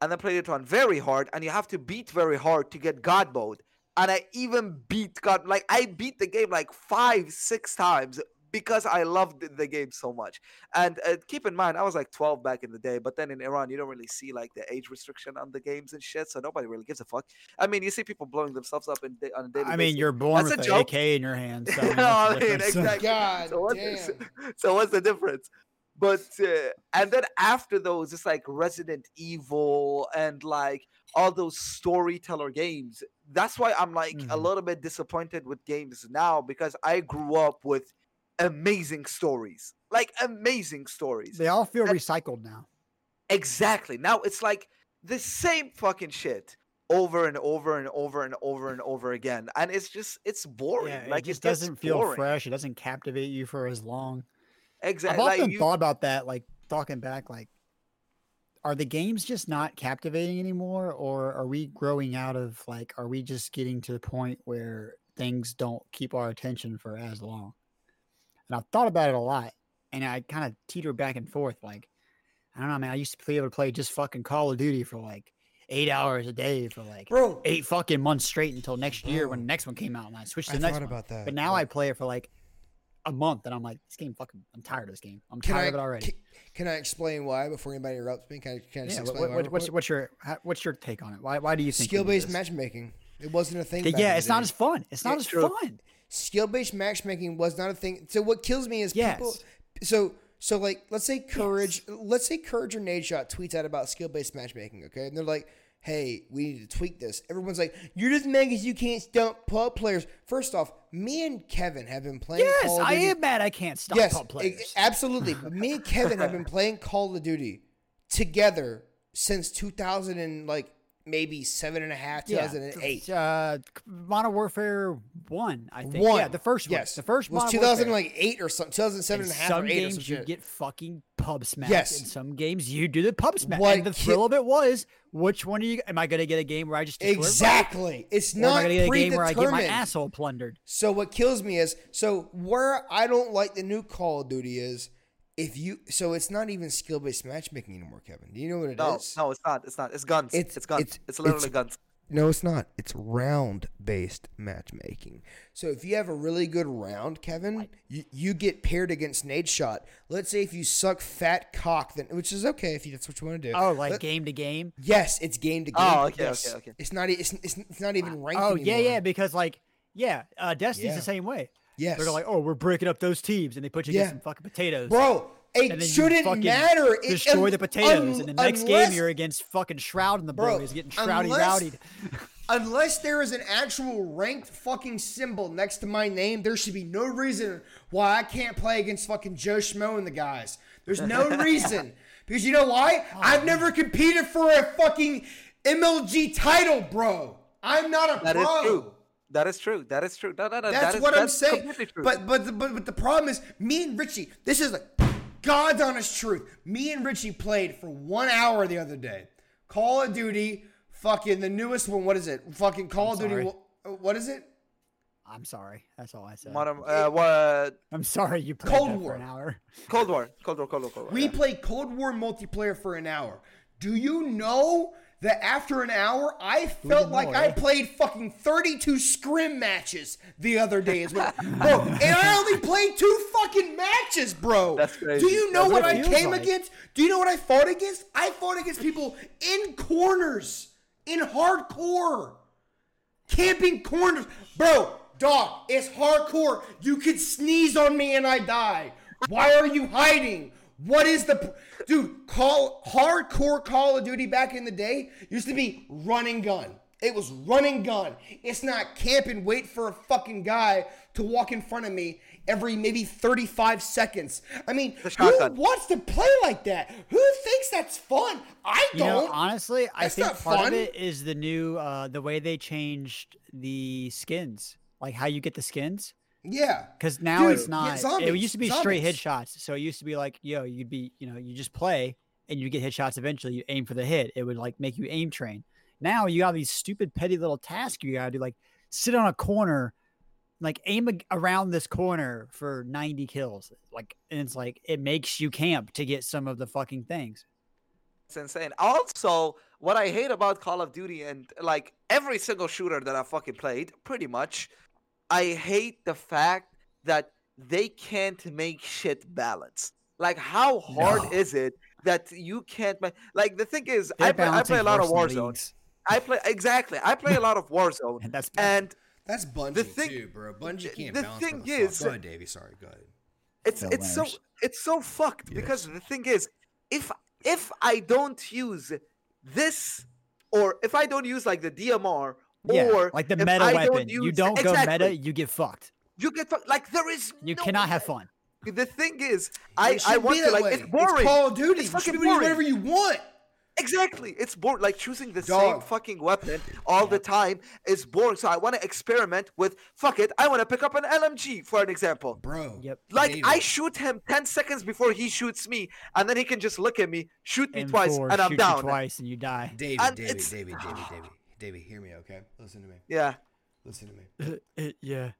and then played it on very hard and you have to beat very hard to get god mode and i even beat god like i beat the game like five six times because i loved the game so much and uh, keep in mind i was like 12 back in the day but then in iran you don't really see like the age restriction on the games and shit so nobody really gives a fuck i mean you see people blowing themselves up in da- on a daily I mean, basis. you're born That's with joke. an AK in your hand. So I mean, No, what's I mean, exactly. God so what's, damn. so what's the difference? but uh, and then after those, it's like Resident Evil and like all those storyteller games. That's why I'm like a Mhm. little bit disappointed with games now because I grew up with amazing stories, like amazing stories. They all feel And- recycled now. Exactly. Now it's like the same fucking shit over and over and over and over and over again, and it's just it's boring. Yeah, like it just gets doesn't feel boring. fresh. It doesn't captivate you for as long. Exactly. I've Like often you, thought about that, like talking back, like, are the games just not captivating anymore, or are we growing out of like, are we just getting to the point where things don't keep our attention for as long? And I've thought about it a lot, and I kind of teeter back and forth. Like, I don't know, man. I used to be able to play just fucking Call of Duty for like eight hours a day for like Bro, eight fucking months straight until next year when the next one came out, and I switched to I the next one. about that. But now I play it for like a month, and I'm like, this game fucking. I'm tired of this game. I'm can tired I of it already. Can, can I explain why before anybody interrupts me? Can I, can I just yeah. explain What, why what, what's what's your what's your take on it? Why why do you think skill-based matchmaking? It wasn't a thing. Yeah, it's not as fun. It's not as true. fun. skill-based matchmaking was not a thing. So what kills me is people. So so like let's say courage. Let's say courage or Nadeshot tweets out about skill-based matchmaking. Okay, and they're like, "Hey, we need to tweak this." Everyone's like, "You're just mad because you can't stump pub players." First off, me and Kevin have been playing. Yes, Call of I am mad. I can't stop yes, pub players. absolutely. Me and Kevin have been playing Call of Duty together since 2000 and like maybe seven and a half, 2008. Uh, Modern Warfare One, I think. One. Yeah, the first one. Yes. the first was Modern 2008 or something, 2007 In and a half some or eight or games some you shit. get fucking pub smacked. Yes. In some games you do the pub smack. What and the thrill of it was, which one are you? Am I going to get a game where I just? Exactly. It's Or am I not going to get a game where I get my asshole plundered? So what kills me is so where I don't like the new Call of Duty is if you so it's not even skill based matchmaking anymore, Kevin. Do you know what it is? no, no, it's not. It's not. It's guns. It's- It's, guns. it's- It's, literally it's- guns. No, it's not. It's round based matchmaking. So if you have a really good round, Kevin, you, you get paired against Nadeshot. Let's say if you suck fat cock, then which is okay if you, that's what you want to do. Oh, like Let- game to game. yes, it's game to game. Oh, okay, yes. okay, okay. It's not. e- It's, it's, it's not even ranked. Oh yeah, yeah. Because like, yeah, uh, Destiny's Yeah. the same way. Yes. They're like, oh, we're breaking up those teams, and they put you Yeah. against some fucking potatoes. bro. and It shouldn't fucking matter. Destroy un- the potatoes, un- and the next unless- game you're against fucking Shroud and the Bro, boys getting shroudy unless- rowdy. Unless there is an actual ranked fucking symbol next to my name, there should be no reason why I can't play against fucking Joe Schmo and the guys. There's no reason. Because you know why? Oh, I've never competed for a fucking MLG title, bro. I'm not a That is pro. True. That is true. That is true. No, no, no. That's that is, what I'm that's saying. But but the, but but the problem is, me and Richie. This is like God's honest truth. Me and Richie played for one hour the other day. Call of Duty, fucking the newest one. What is it? Fucking Call of Duty. sorry. wh- What is it? I'm sorry. That's all I said. Modern, uh, what, I'm sorry you played Cold War. for an hour. Cold War. Cold War. Cold War. Cold War. We yeah. played Cold War multiplayer for an hour. Do you know that after an hour, I felt know, like I eh? played fucking 32 scrim matches the other day as well. bro, and I only played two fucking matches, bro. That's crazy. Do you know That's what what I came like. against? Do you know what I fought against? I fought against people in corners, in hardcore camping corners. Bro, dog, it's hardcore. You could sneeze on me and I die. Why are you hiding? What is the dude? Call hardcore Call of Duty back in the day used to be run and gun. It was run and gun. It's not camp and wait for a fucking guy to walk in front of me every maybe 35 seconds. I mean, who wants to play like that? Who thinks that's fun? I don't. know, honestly, I think part fun. of it is the new, uh, the way they changed the skins, like how you get the skins. Yeah. Because now Dude, it's yeah, not. it used to be straight zombies. headshots. So it used to be like, yo, you'd be, you know, you just play and you get headshots eventually. You aim for the hit. It would like make you aim train. Now you got these stupid petty little tasks you gotta do, like sit on a corner, like aim ag- around this corner for 90 kills. Like, and it's like it makes you camp to get some of the fucking things. It's insane. Also, what I hate about Call of Duty and like every single shooter that I fucking played, pretty much, I hate the fact that they can't make shit balance. Like, how hard No. is it that you can't make? Like, the thing is, I play, I play a lot of Warzone. leagues, I play exactly. I play a lot of Warzone, And that's and That's Bungie The thing- too, bro. Bungie can't the balance thing for the fuck. is- Go ahead, Davey. Sorry, go ahead. it's Phil it's so it's so fucked because the thing is, if if I don't use this, or if I don't use like the DMR, Yeah, or like the meta I don't weapon. you don't go meta, you get fucked. you get fucked. Like there is You no cannot way. have fun. The thing is, I I want to like way. it's boring. It's Call of Duty. It's fucking be doing boring. whatever you want. Exactly. It's boring. Like choosing the same fucking weapon all the time is boring. So I want to experiment with fuck it. I want to pick up an LMG for an example. Bro. Yep. Like David. I shoot him 10 seconds before he shoots me, and then he can just look at me, shoot me twice, M4 and I'm shoots you down. twice and you die. David, And David, it's- David, David, David, David, hear me, okay? Listen to me. Yeah. Listen to me. yeah.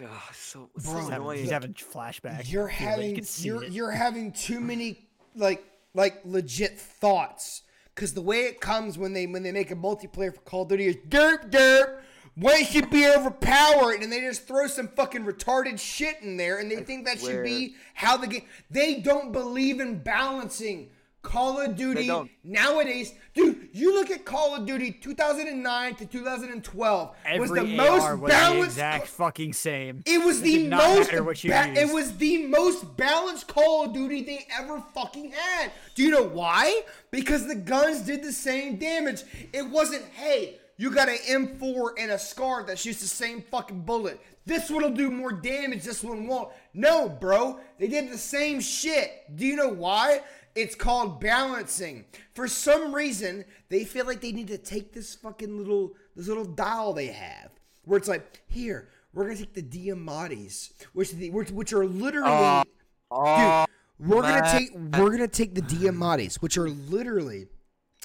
Ugh, so, Bro, so He's having, annoying. he's having flashbacks. You're Feel it, you having you're it. you're having too many like like legit thoughts because the way it comes when they when they make a multiplayer for Call of Duty is derp derp. Way should be overpowered, and they just throw some fucking retarded shit in there, and they think that should be how the game. They don't believe in balancing. Call of Duty don't. nowadays, dude. You look at Call of Duty 2009 to 2012 was Every the most AR was the balanced. exact fucking same. It was It the most. matter what you ba- it was the most balanced Call of Duty they ever fucking had. Do you know why? Because the guns did the same damage. It wasn't, hey, you got an M4 and a SCAR that shoots the same fucking bullet. This one will do more damage. This one won't. No, bro. They did the same shit. Do you know why? It's called balancing. For some reason, they feel like they need to take this fucking little this little dial they have, where it's like, here, we're gonna take the Diamattis, which the which, which are literally, Oh, dude, we're gonna oh, take we're gonna take the Diamattis, which are literally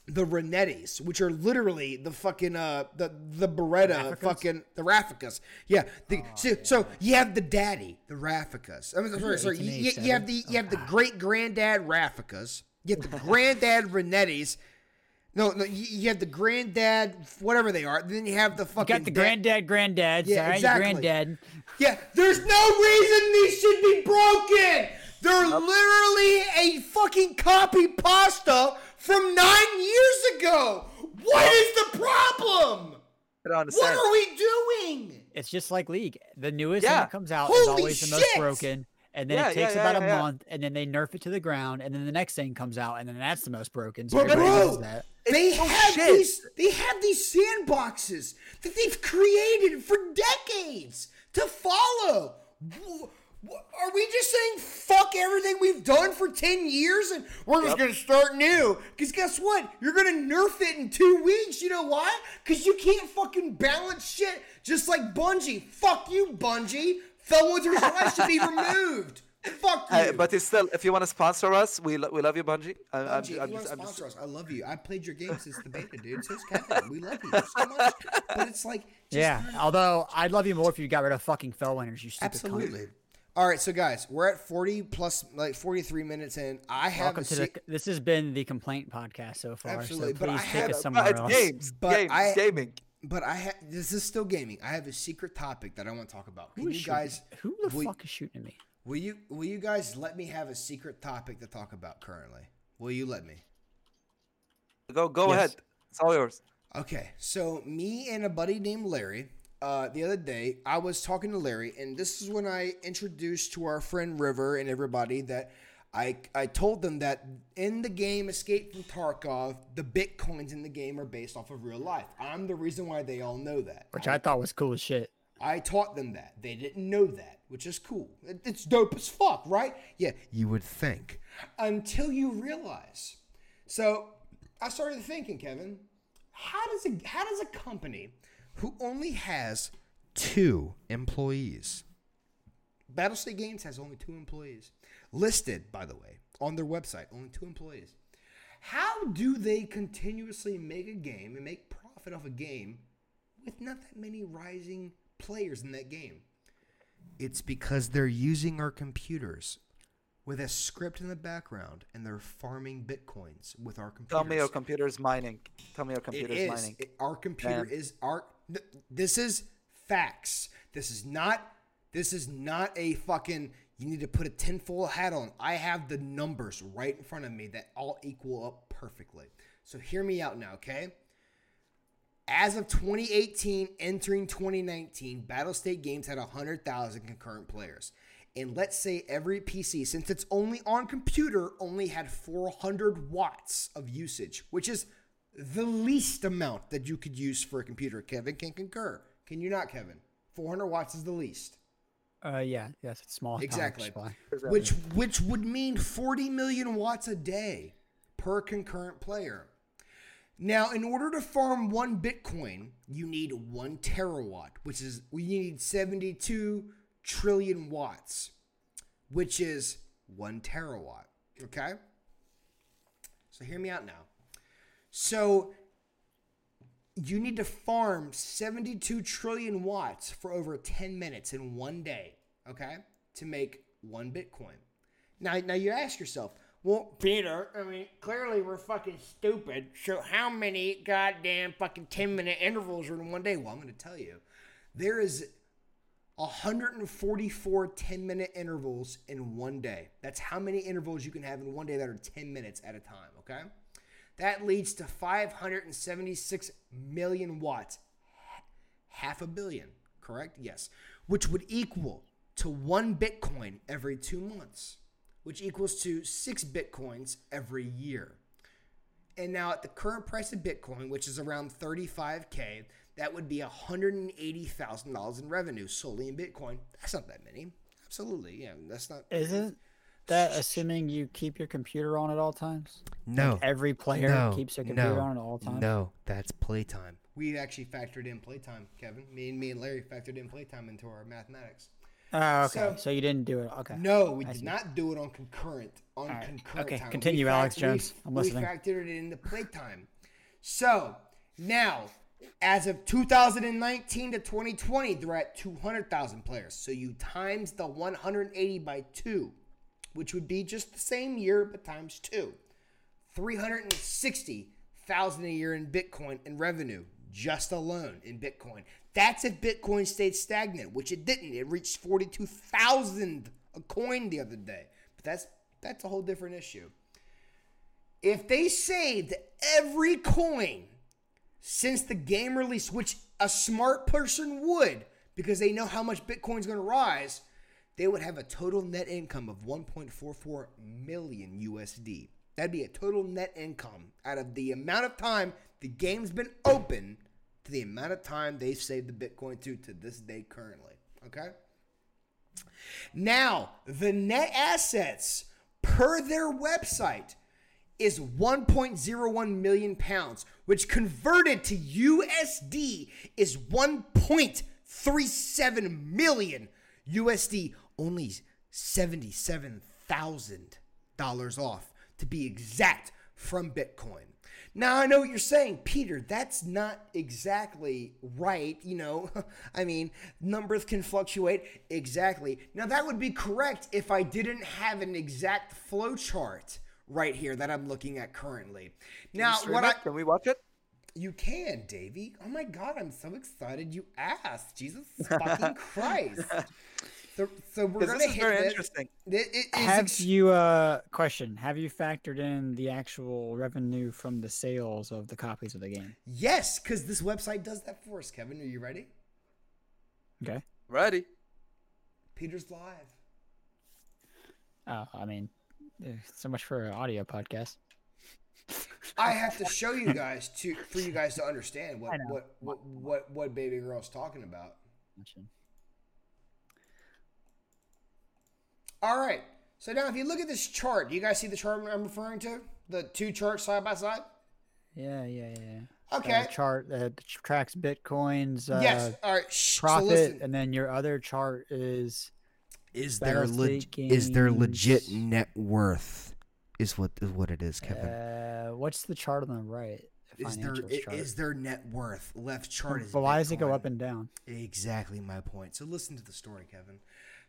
the Renettis, which are literally the fucking uh the the Beretta Rafficas? fucking the Rafficas. Yeah. The, so, so you have the daddy, the Rafficas. I mean, sorry, sorry. You, you, you have the you have the great granddad Rafficas. You have the granddad Renettis. No, no, you, you have the granddad, whatever they are. Then you have the You fucking got the da- granddad, granddad. Yeah, exactly. granddad. yeah, there's no reason these should be broken. They're literally a fucking copy pasta from nine years ago. What is the problem? What understand. are we doing? It's just like League. The newest Yeah. thing that comes out is Holy always the most broken. And then Yeah, it takes yeah, about yeah, a yeah. month, and then they nerf it to the ground, and then the next thing comes out, and then that's the most broken. So But bro, that. they It's so have shit. these they have these sandboxes that they've created for decades to follow. Wh- wh- Are we just saying fuck everything we've done for 10 years and we're just going to start new? Because guess what? You're going to nerf it in two weeks. You know why? Because you can't fucking balance shit just like Bungie. Fuck you, Bungie. Felwinter's Lie should be removed. Fuck you. Uh, but it's still, if you want to sponsor us, we, lo- we love you, Bungie. I, I'm, Bungie, I'm you want to I'm just, sponsor us, I love you. I played your game since the beta, dude. So's Kevin. We love you so much. But it's like, just, Yeah. Although I'd love you more if you got rid of fucking Felwinter's. You stupid cunt. Absolutely. All right, so guys, we're at 40 plus, like 43 minutes in. I have Welcome a to sec- the. This has been the complaint podcast so far. Absolutely, So but I please take had- us but somewhere it's else. games, But games, I- gaming. but I ha- this is still gaming. I have a secret topic that I want to talk about. Can Who is you guys, Who the will- fuck is shooting at me? will you, will you guys let me have a secret topic to talk about currently? Will you let me? Go, go Yes. ahead. It's all yours. Okay, so me and a buddy named Larry, uh, the other day, I was talking to Larry, and this is when I introduced to our friend River and everybody that I I told them that in the game Escape from Tarkov, the bitcoins in the game are based off of real life. I'm the reason why they all know that. Which I thought was cool as shit. I taught them that. They didn't know that, which is cool. It- It's dope as fuck, right? Yeah, you would think. Until you realize. So I started thinking, Kevin, how does a how does a company who only has two employees Battlestate Games has only two employees. Listed, by the way, on their website, only two employees. How do they continuously make a game and make profit off a game with not that many rising players in that game? It's because they're using our computers with a script in the background and they're farming bitcoins with our computers. Tell me your computer's mining. Tell me your computer's is. mining. It- our computer Man. is our. Th- This is facts. This is not. This is not a fucking. You need to put a tinfoil hat on. I have the numbers right in front of me that all equal up perfectly. So hear me out now, okay? As of 2018, entering 2019, Battlestate Games had 100,000 concurrent players. and let's say every PC, since it's only on computer, only had 400 watts of usage, which is the least amount that you could use for a computer. Kevin can concur. Can you not, Kevin? 400 watts is the least. Uh, yeah, yes, it's small. Exactly. Which which would mean 40 million watts a day per concurrent player. Now, in order to farm one Bitcoin, you need one terawatt, which is we need 72 trillion watts, which is one terawatt. Okay? So hear me out now. So you need to farm 72 trillion watts for over 10 minutes in one day, okay? To make one Bitcoin. Now, now you ask yourself, well, Peter, I mean, clearly we're fucking stupid. So how many goddamn fucking 10 minute intervals are in one day? Well, I'm going to tell you. There is 144 10 minute intervals in one day. That's how many intervals you can have in one day that are 10 minutes at a time, okay? That leads to 576 million watts. Half a billion, correct? Yes. Which would equal to one Bitcoin every two months, which equals to six Bitcoins every year. And now at the current price of Bitcoin, which is around 35K, that would be $180,000 in revenue solely in Bitcoin. That's not that many. Absolutely. Yeah, that's not. Isn't that assuming you keep your computer on at all times? No. Every player no, keeps their computer no, on at all times. No, that's playtime. We actually factored in playtime, Kevin. Me and me and Larry factored in playtime into our mathematics. Oh, okay. So- So, you didn't do it. Okay. No, we I did see. not do it on concurrent. On right. concurrent Okay, time. continue, We Alex fac- Jones. We, I'm listening. we factored it into playtime. So now, as of 2019 to 2020, they're at 200,000 players. So you times the 180 by two, which would be just the same year but times two. 360,000 a year in Bitcoin in revenue, just alone in Bitcoin. That's if Bitcoin stayed stagnant, which it didn't. It reached 42,000 a coin the other day. But that's that's a whole different issue. If they saved every coin since the game release, which a smart person would, because they know how much Bitcoin's going to rise, they would have a total net income of 1.44 million USD. That'd be a total net income out of the amount of time the game's been open to the amount of time they've saved the Bitcoin to to this day currently. Okay? Now, the net assets per their website is 1.01 million pounds, which converted to USD is 1.37 million USD, only $77,000 off to be exact from Bitcoin. Now, I know what you're saying, Peter, that's not exactly right. You know, I mean, numbers can fluctuate. Exactly. Now, that would be correct if I didn't have an exact flow chart right here that I'm looking at currently. Now, what? I. Can we watch it? You can, Davey. Oh my God, I'm so excited you asked. Jesus fucking Christ. So, so we're gonna this is hit very this. interesting. It- it is Have ex- you uh question? Have you factored in the actual revenue from the sales of the copies of the game? yes, because this website does that for us. Kevin, are you ready? Okay. Ready? Peter's live. Oh, I mean, so much for an audio podcast. I have to show you guys to for you guys to understand what what, what what what baby girl's talking about. All right. So now, if you look at this chart, do you guys see the chart I'm referring to? The two charts side by side. Yeah, yeah, yeah. yeah. Okay. Uh, chart uh, that tracks bitcoins. Uh, yes. All right. Shh. Profit, So and then your other chart is Is there Battlefield leg- is there legit net worth? Is what is what it is, Kevin. uh, what's the chart on the right? The Is there chart. is their net worth? Left chart is. but why does it go up and down? Exactly my point. So listen to the story, Kevin.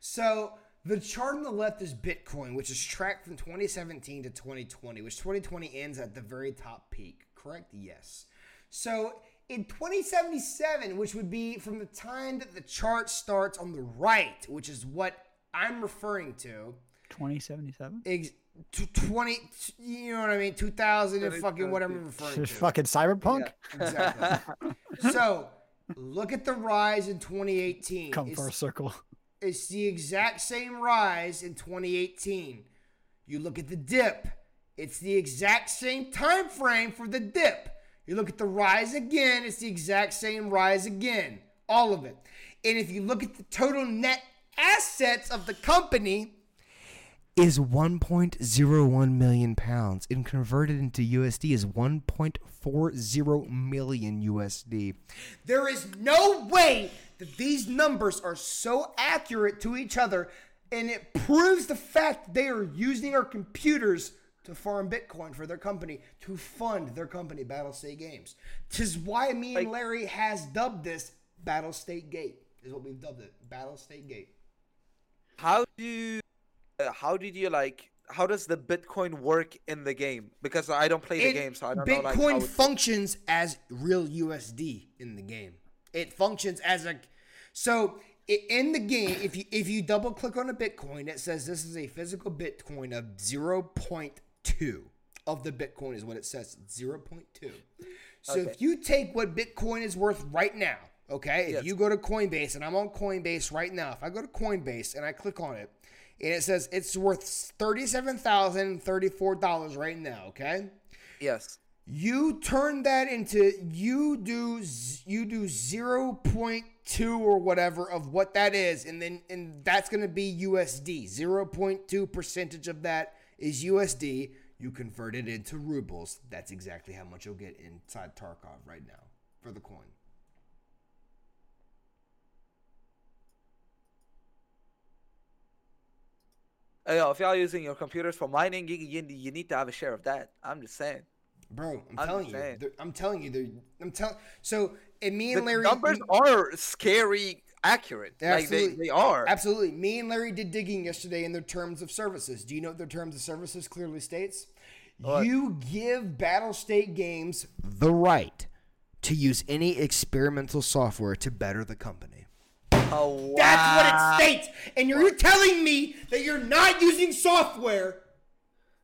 So the chart on the left is Bitcoin, which is tracked from 2017 to 2020, which 2020 ends at the very top peak. Correct? Yes. So in 2077, which would be from the time that the chart starts on the right, which is what I'm referring to, Twenty seventy seven. ex- to 20, you know what I mean, 2000 and fucking whatever I'm referring to. Fucking cyberpunk. Exactly. so look at the rise in 2018. Come It's- for a circle. It's the exact same rise in 2018. You look at the dip, it's the exact same time frame for the dip. You look at the rise again, it's the exact same rise again. All of it. And if you look at the total net assets of the company, Is 1.01 million pounds and converted into USD is 1.40 million USD. There is no way that these numbers are so accurate to each other, and it proves the fact that they are using our computers to farm Bitcoin for their company, to fund their company, Battlestate Games. Tis why me and Larry has dubbed this Battle State Gate, is what we've dubbed it. Battle State Gate. How do you, uh, how did you like? How does the Bitcoin work in the game? Because I don't play the It- game, so I don't Bitcoin know like how it- functions as real USD in the game. It functions as a so in the game. If you if you double click on a Bitcoin, it says this is a physical Bitcoin of zero point two of the Bitcoin is what it says. Zero point two. So if you take what Bitcoin is worth right now, okay, if Yes. you go to Coinbase and I'm on Coinbase right now, if I go to Coinbase and I click on it, and it says it's worth thirty-seven thousand thirty-four dollars right now, okay. Yes. You turn that into you do you do 0.2 or whatever of what that is and then and that's going to be USD. 0.2 percentage of that is USD. You convert it into rubles. That's exactly how much you'll get inside Tarkov right now for the coin. Uh, yo, if y'all using your computers for mining, you, you, you need to have a share of that. I'm just saying. Bro, I'm, I'm telling you. I'm telling you. I'm telling. So, and me The and Larry. numbers me- are scary accurate. Like they, they are. Absolutely. Me and Larry did digging yesterday in their terms of services. Do you know what their terms of services clearly states? What? You give Battlestate Games The right to use any experimental software to better the company. Oh, wow. That's what it states. And you're telling me that you're not using software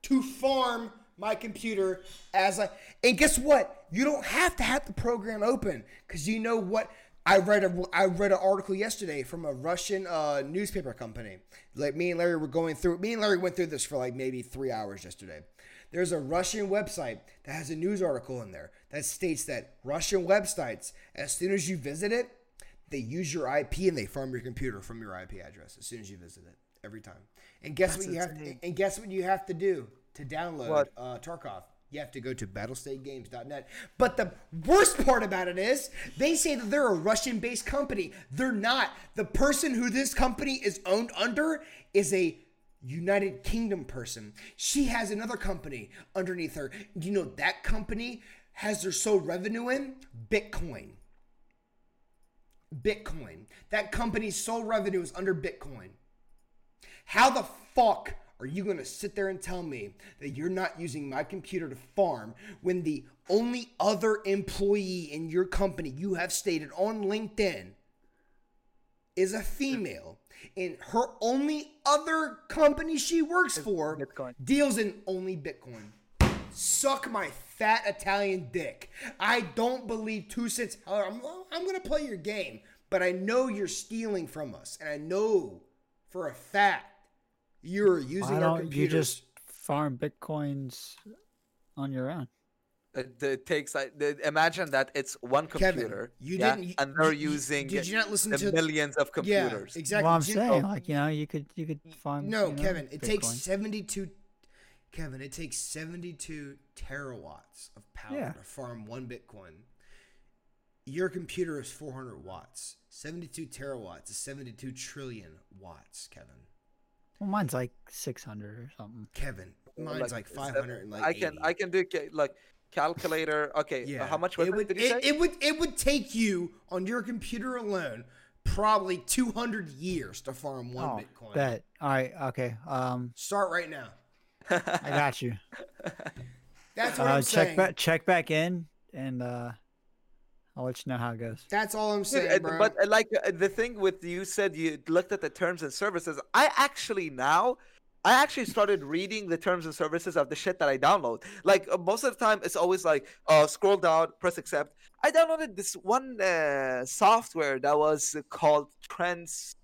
to farm my computer as I and guess what? You don't have to have the program open because you know what? I read a I read an article yesterday from a Russian uh, newspaper company. Like me and Larry were going through. Me and Larry went through this for like maybe three hours yesterday. There's a Russian website that has a news article in there that states that Russian websites, as soon as you visit it, they use your IP and they farm your computer from your IP address as soon as you visit it every time. And guess That's what you have insane. and guess what you have to do to download What? uh, Tarkov. You have to go to battlestategames.net. But the worst part about it is they say that they're a Russian-based company. They're not. The person who this company is owned under is a United Kingdom person. She has another company underneath her. You know that company has their sole revenue in Bitcoin? Bitcoin. That company's sole revenue is under Bitcoin. How the fuck are you going to sit there and tell me that you're not using my computer to farm when the only other employee in your company you have stated on LinkedIn is a female and her only other company she works for Bitcoin. deals in only Bitcoin? Suck my fat Italian dick. I don't believe two cents. I'm, I'm going to play your game, but I know you're stealing from us, and I know for a fact you're using Why our don't you computers. just farm bitcoins on your own? It, it takes like imagine that it's one Kevin, computer. you yeah, didn't- and they're did using did you not listen the to- millions of computers? yeah, computers. exactly. Well, I'm Did you- saying, like you know, you could you could find. No, you know, Kevin, it takes 72 Kevin, it takes 72 terawatts of power Yeah. to farm one Bitcoin. Your computer is 400 watts. 72 terawatts is 72 trillion watts, Kevin. Well, mine's like 600 or something. Kevin, mine's like, seven- 500 and like I can 80. I can do ca- like calculator. Okay, uh, yeah. how much was it it? would did you say? it, it would it would take you on your computer alone probably 200 years to farm one oh, Bitcoin. bet. All right. Okay. Um, Start right now. I got you. That's what Uh, I'm check saying. back. Check back in, and uh, I'll let you know how it goes. That's all I'm saying, uh, bro. But uh, like uh, the thing with you said you looked at the terms and services. I actually now I actually started reading the terms and services of the shit that I download. Like uh, most of the time, it's always like, uh, scroll down, press accept. I downloaded this one uh, software that was called Trends.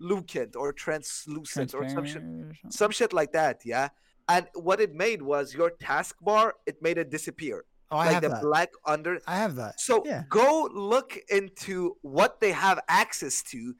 translucent or translucent or some shit, or some shit like that. Yeah. And what it made was your taskbar. It made it disappear, Oh, I like have the that. black under. I have that. So yeah. go look into what they have access to,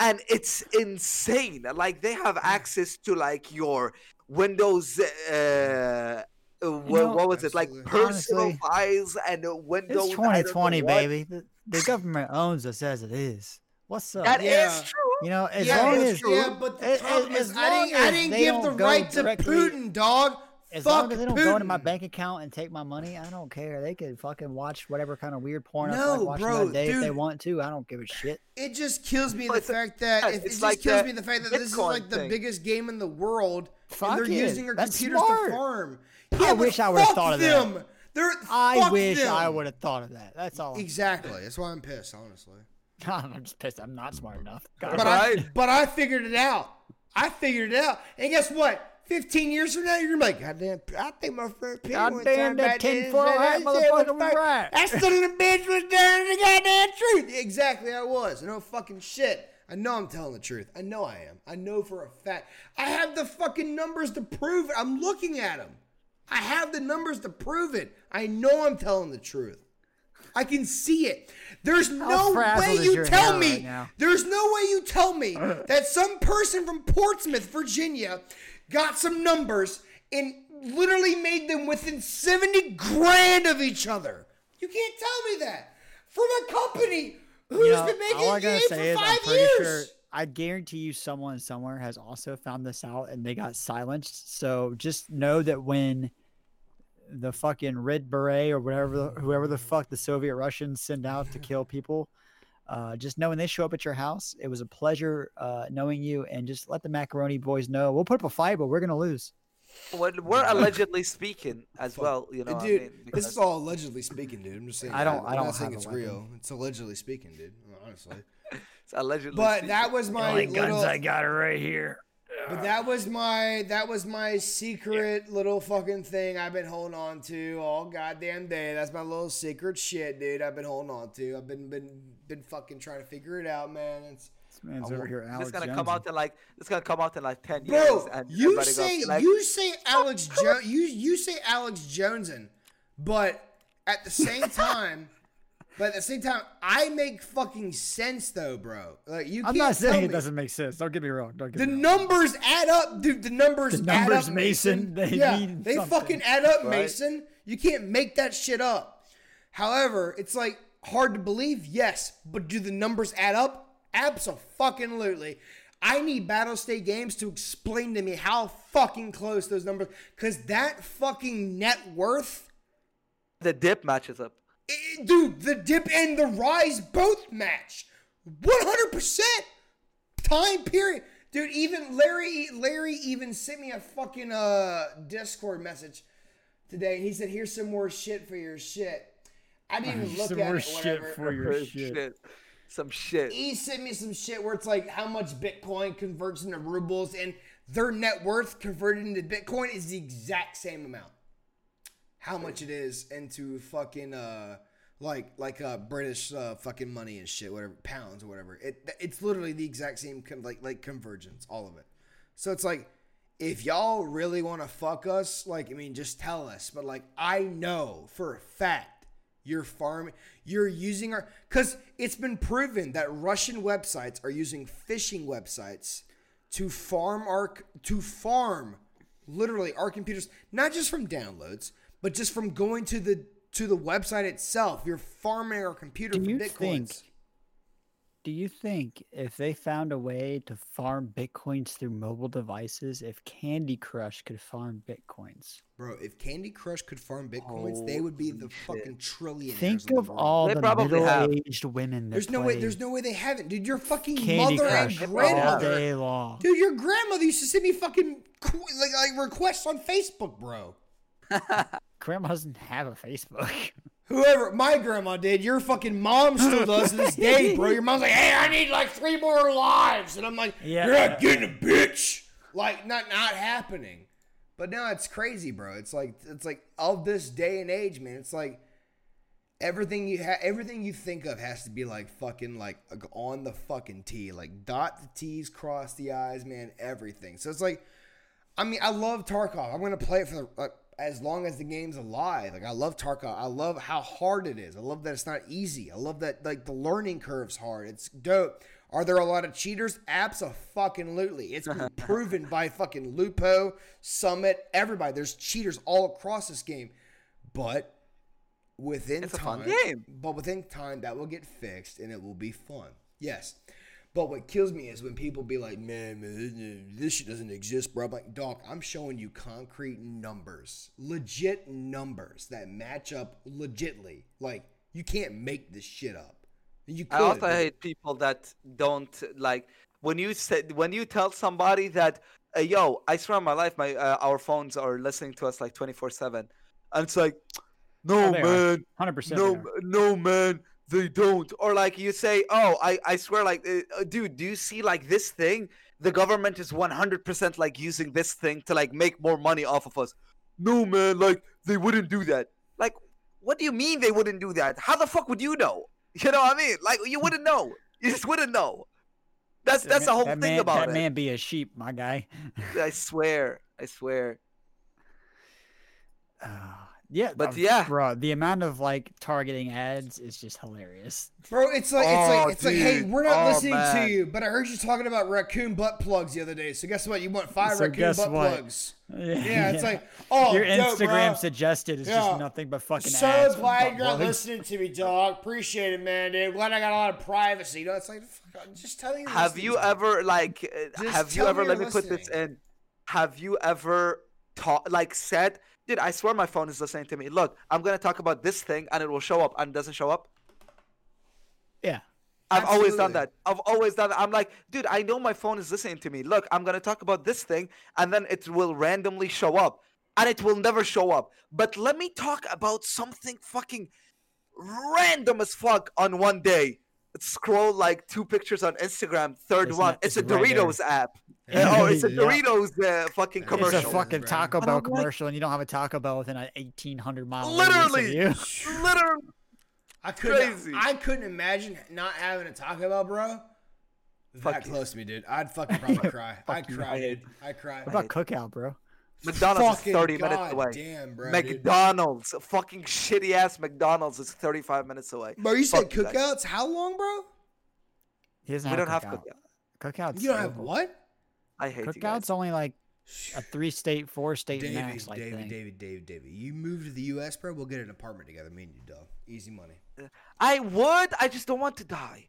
and it's insane. Like they have access to like your Windows. Uh, uh, what, know, what was it like? Personal Honestly, files and Windows. It's I don't know 2020, baby. The, the government owns us as it is. What's up? That is Yeah. true. you know, as yeah, long it's as true. Yeah, but the as- problem as is, I didn't, I didn't give the right to directly- Putin, dog. As Fuck long as they don't go into my bank account and take my money, I don't care. They could fucking watch whatever kind of weird porn I No, like watching bro, that day if they want to. I don't give a shit. It just kills me Well, the it's fact that yes, it just like kills me the fact that this is like the thing. biggest game in the world, Fuck and they're it. using our That's computers smart. to farm. I Yeah, but wish I would've thought of that. them. They're, I wish them. I would have thought of that. That's all. Exactly. That's why I'm pissed, honestly. I'm just pissed. I'm not smart enough. God, But Right. I, but I figured it out. I figured it out. And guess what? 15 years from now, you're gonna be like, God damn, I think my friend Pete God one damn, time that back then tinfoil said hat motherfucker was right. That son of a bitch was telling the goddamn truth. Exactly, I was. No fucking shit. I know I'm telling the truth. I know I am. I know for a fact. I have the fucking numbers to prove it. I'm looking at them. I have the numbers to prove it. I know I'm telling the truth. I can see it. There's no way you tell me. right there's no way you tell me that some person from Portsmouth, Virginia, got some numbers and literally made them within 70 grand of each other. You can't tell me that from a company who's you know, been making all I a gotta game say for is I'm five pretty years. sure. I guarantee you, someone somewhere has also found this out and they got silenced. So just know that when the fucking red beret or whatever, the, whoever the fuck the Soviet Russians send out to kill people, uh, just know when they show up at your house, it was a pleasure uh, knowing you, and just let the macaroni boys know we'll put up a fight, but we're gonna lose. Well, we're allegedly speaking as well. You know, what I dude, mean, this is all allegedly speaking, dude. I'm just saying. I don't- I'm I don't not saying it's weapon. real. It's allegedly speaking, dude. Honestly. it's allegedly. But speaking. that was my little. Guns I got are right here. But that was my that was my secret little fucking thing I've been holding on to all goddamn day. That's my little secret shit, dude. I've been holding on to. I've been been been fucking trying to figure it out, man. It's This man's I over here. Alex is gonna Jones. come out in like this gonna come out in like ten years. bro. and You say like, you say Alex jo- you you say Alex Joneson, but at the same time. But at the same time, I make fucking sense though, bro. Like you I'm can't not tell saying it me- doesn't make sense. Don't get me wrong. Don't get The me wrong. numbers add up, dude. The numbers, The add numbers, up, Mason, they yeah, mean they something. fucking add up, Right. Mason. You can't make that shit up. However, it's like hard to believe, yes, but do the numbers add up? Absolutely. I need Battlestate Games to explain to me how fucking close those numbers, because that fucking net worth the dip matches up. Dude, the dip and the rise both match. 100% time period. Dude, even Larry Larry even sent me a fucking uh Discord message today and he said, "Here's some more shit for your shit." I didn't even look Some at more it shit whatever. for your Or shit. Some shit. He sent me some shit where it's like how much Bitcoin converts into rubles and their net worth converted into Bitcoin is the exact same amount. How much it is into fucking uh like like uh British uh fucking money and shit, whatever pounds or whatever. It it's literally the exact same con- like like convergence, all of it. So it's like if y'all really want to fuck us, like I mean, just tell us. But like I know for a fact you're farming, you're using our because it's been proven that Russian websites are using phishing websites to farm our to farm literally our computers, not just from downloads, but just from going to the to the website itself. You're farming our computer Do for you bitcoins. think- Do you think if they found a way to farm bitcoins through mobile devices, if Candy Crush could farm bitcoins? Bro, if Candy Crush could farm bitcoins, they would be the Holy fucking trillionaires. Think in the of all They the probably middle-aged women that There's no way. There's no way they haven't, dude. Your fucking Candy mother Crush and all grandmother, day long. dude. Your grandmother used to send me fucking like like requests on Facebook, bro. Grandma doesn't have a Facebook. Whoever my grandma did, your fucking mom still does to this day, bro. Your mom's like, "Hey, I need like three more lives," and I'm like, Yeah. "You're not getting a bitch." Like, not not happening. But now it's crazy, bro. It's like it's like of this day and age, man. It's like everything you ha- everything you think of has to be like fucking like on the fucking T, like dot the T's, cross the I's, man, everything. So it's like, I mean, I love Tarkov. I'm gonna play it for the, like, as long as the game's alive. Like I love Tarkov. I love how hard it is. I love that it's not easy. I love that like the learning curve's hard. It's dope. Are there a lot of cheaters? Absolutely. It's been proven by fucking Lupo, Summit, everybody. There's cheaters all across this game. But within It's a time, fun game. but within time that will get fixed and it will be fun. Yes. But what kills me is when people be like, man, man, this shit doesn't exist, bro. I'm like, dog, I'm showing you concrete numbers, legit numbers that match up legitly. Like, you can't make this shit up. You could. I also but- hate people that don't like when you said when you tell somebody that, uh, yo, I swear on my life, my uh, our phones are listening to us like twenty four seven, and it's like, no they are. man, Hundred percent. no, no man, they don't. Or like you say, oh, I I swear, like, uh, uh, dude, do you see like this thing? The government is one hundred percent like using this thing to like make more money off of us. No man, like they wouldn't do that. Like, what do you mean they wouldn't do that? How the fuck would you know? You know what I mean? Like you wouldn't know. You just wouldn't know. That's that's the whole that thing man, about that it. man be a sheep, my guy. I swear. I swear. Uh, yeah, But uh, yeah. bro, the amount of like targeting ads is just hilarious. Bro, it's like it's Oh, like it's like, hey, we're not Oh, listening man. to you, but I heard you talking about raccoon butt plugs the other day. So guess what? You want five So raccoon butt what? plugs. Yeah, it's like, oh, your dope, Instagram bro. suggested is Yeah. just nothing but fucking So ads. for glad you're plugs. listening to me, dog. Appreciate it, man, dude. Glad I got a lot of privacy. You know, it's like, fuck, I'm just telling you. Have you to ever like uh, Just have you ever me let you're me put this in? Have you ever taught like said, dude, I swear my phone is listening to me. Look, I'm gonna talk about this thing and it will show up and doesn't show up. Yeah. I've always done that. I've always done that. I'm like, dude, I know my phone is listening to me. Look, I'm gonna talk about this thing, and then it will randomly show up, and it will never show up. But let me talk about something fucking random as fuck on one day. Scroll like two pictures on Instagram. Third It's one, not- it's, it's a right there. Doritos app. Oh, it's a Yeah. Doritos uh, fucking It's It's commercial. a fucking Taco And Bell commercial, and you don't have a Taco Bell within an 1,800 mile Literally. of you. Literally, I couldn't. Crazy. I couldn't imagine not having a Taco Bell, bro. Fuck that you. close to me, dude. I'd fucking probably cry. I'd cry, dude. I'd cry. What about Cookout, bro? McDonald's Fucking is 30 minutes away. Damn, bro. dude. McDonald's, fucking shitty ass McDonald's is 35 minutes away. Bro, you said Fuck you guys. cookouts? How long, bro? He doesn't We have don't have Cookout. cookout. Cookout's You don't have what? I hate you guys. Cookout's only like a three state, four state David, max. Like David, thing. David, David, David. You move to the U.S., bro. We'll get an apartment together. Me and you, dog. Easy money. I would. I just don't want to die.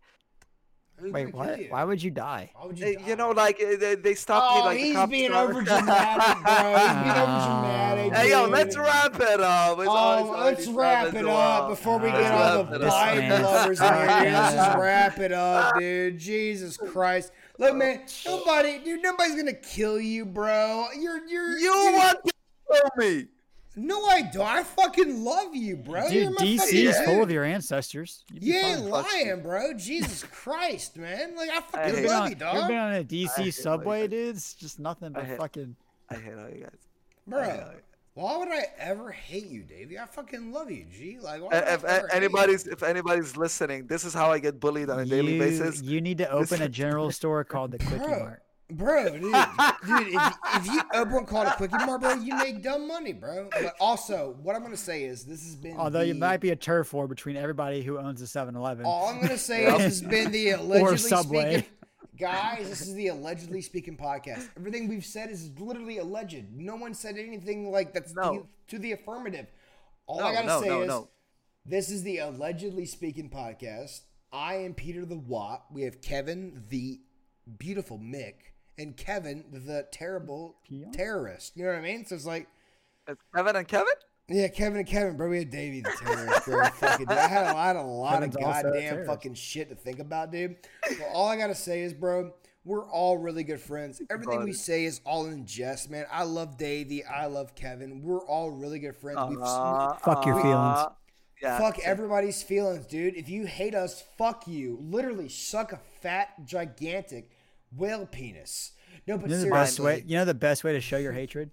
Who's Wait, what? you? Why would you die? Why would Uh, you? You die? know, like uh, they, they stopped me. Oh, Like the he's cops being are- over dramatic, bro. He's being over dramatic. Hey, yo, let's wrap it up. It's Oh, always let's wrap it up one. before we Let's get all the it up. Biden This lovers in here. Let's just wrap it up, dude. Jesus Christ. Look, oh, man, nobody, dude, nobody's gonna kill you, bro. You're, you're, You you're- want to kill me? No, I don't. I fucking love you, bro. You're Dude, my DC fucking is full dude. of your ancestors. You'd You ain't fine. lying, bro. Jesus Christ, man. Like I I fucking hate ever been love on, you, you ever dog. been on a DC subway, dude? It's just nothing but hate- fucking. I hate all you guys. Bro, why would I ever hate you, Davey? I fucking love you, G. Like, why If ever hate you? anybody's if anybody's listening, this is how I get bullied on a daily basis. you need to open a general store called the Quickie Bro, Mart. bro, dude, dude, if, if you open one called a quickie mart, bro, you make dumb money, bro. But also, what I'm gonna say is this has been Although the, you might be a turf war between everybody who owns a 7-Eleven. All I'm gonna say is this has been the allegedly Subway. speaking. Guys, this is the allegedly speaking podcast. Everything we've said is literally alleged. No one said anything like that's No. to, to the affirmative. All No, I gotta no, say no, is no. this is the allegedly speaking podcast. I am Peter the Watt. We have Kevin the beautiful Mick and Kevin the terrible Peon? terrorist. You know what I mean? So it's like It's Kevin and Kevin. Yeah, Kevin and Kevin, bro. We had Davey the terrorist, bro. fucking, I had a lot, a lot Kevin's of goddamn fucking shit to think about, dude. But all I gotta say is, bro, we're all really good friends. Everything we say is all in jest, man. I love Davey. I love Kevin. We're all really good friends. We've Uh, Fuck your feelings. uh, Yeah. fuck everybody's feelings, dude. If you hate us, fuck you. Literally, suck a fat, gigantic whale penis. No, but You know the seriously, best way. You know the best way to show your hatred.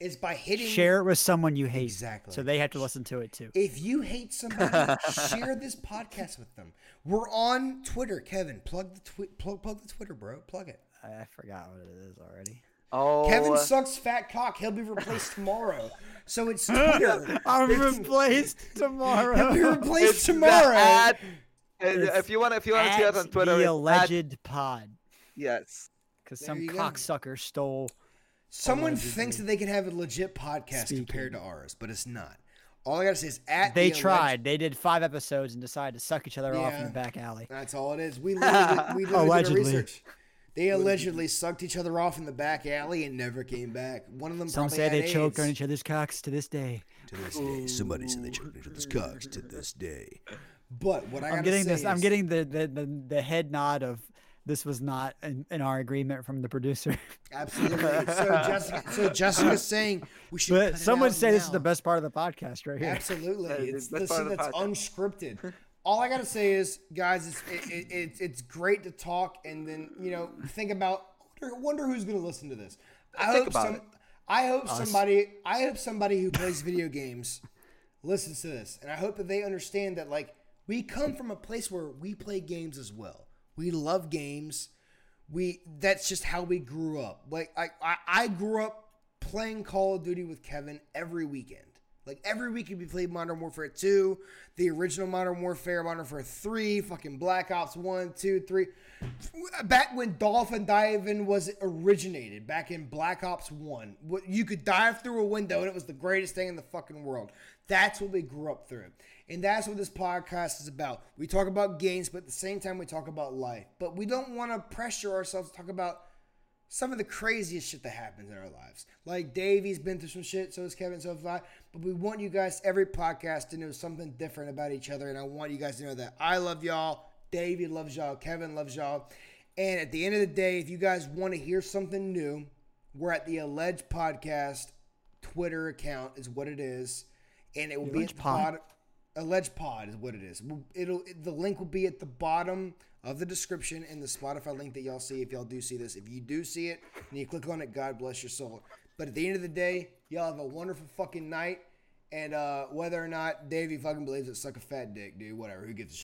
Is by hitting Share it with someone you hate. Exactly. So they have to listen to it too. If you hate somebody, share this podcast with them. We're on Twitter. Kevin, plug the twi- plug, plug the Twitter, bro. Plug it. I I forgot what it is already. Oh, Kevin sucks fat cock. He'll be replaced tomorrow. So it's Twitter. I'm replaced tomorrow. He'll be replaced it's tomorrow. ad- uh, if you want, if you want to see us on Twitter, the it's at- alleged pod, yes. because some cocksucker stole. Someone Allegedly. thinks that they can have a legit podcast Speaking. compared to ours, but it's not. All I gotta say is at They the alleged- tried. They did five episodes and decided to suck each other off in the back alley. That's all it is. We literally, we literally did our research. They allegedly sucked each other off in the back alley and never came back. One of them Some say they choked on each other's cocks to this day. To this day, somebody said they choked on each other's cocks. To this day, But what I I'm getting this. I'm getting the, the the the head nod of this was not in, in our agreement from the producer. absolutely. So Jessica, so Jessica's saying we should. but it some would out say this is the best part of the podcast right here. Absolutely, That is it's the the best part shit of the that's podcast. unscripted. All I gotta say is, guys, it's it, it, it's it's great to talk and then you know think about. Wonder, wonder who's gonna listen to this. I Think hope about some. it. I hope somebody. I hope somebody who plays video games listens to this, and I hope that they understand that like we come from a place where we play games as well. We love games. We that's just how we grew up. Like I, I, I grew up playing Call of Duty with Kevin every weekend. Like every weekend we played Modern Warfare 2, the original Modern Warfare, Modern Warfare 3, fucking Black Ops 1, 2, 3. Back when dolphin diving was originated, back in Black Ops 1. What you could dive through a window and it was the greatest thing in the fucking world. That's what we grew up through. And that's what this podcast is about. We talk about games, but at the same time we talk about life. But we don't want to pressure ourselves to talk about some of the craziest shit that happens in our lives. Like Davey's been through some shit, so has Kevin, so have I. But we want you guys, every podcast, to know something different about each other. And I want you guys to know that I love y'all, Davey loves y'all, Kevin loves y'all. And at the end of the day, if you guys want to hear something new, we're at the Alleged Podcast Twitter account, is what it is. And it will be at the Pod? bottom. Alleged Pod is what it is. It'll the link will be at the bottom of the description and the Spotify link that y'all see if y'all do see this. If you do see it and you click on it, God bless your soul. But at the end of the day, y'all have a wonderful fucking night. And uh, whether or not Davey fucking believes it, suck a fat dick, dude. Whatever. Who gives a?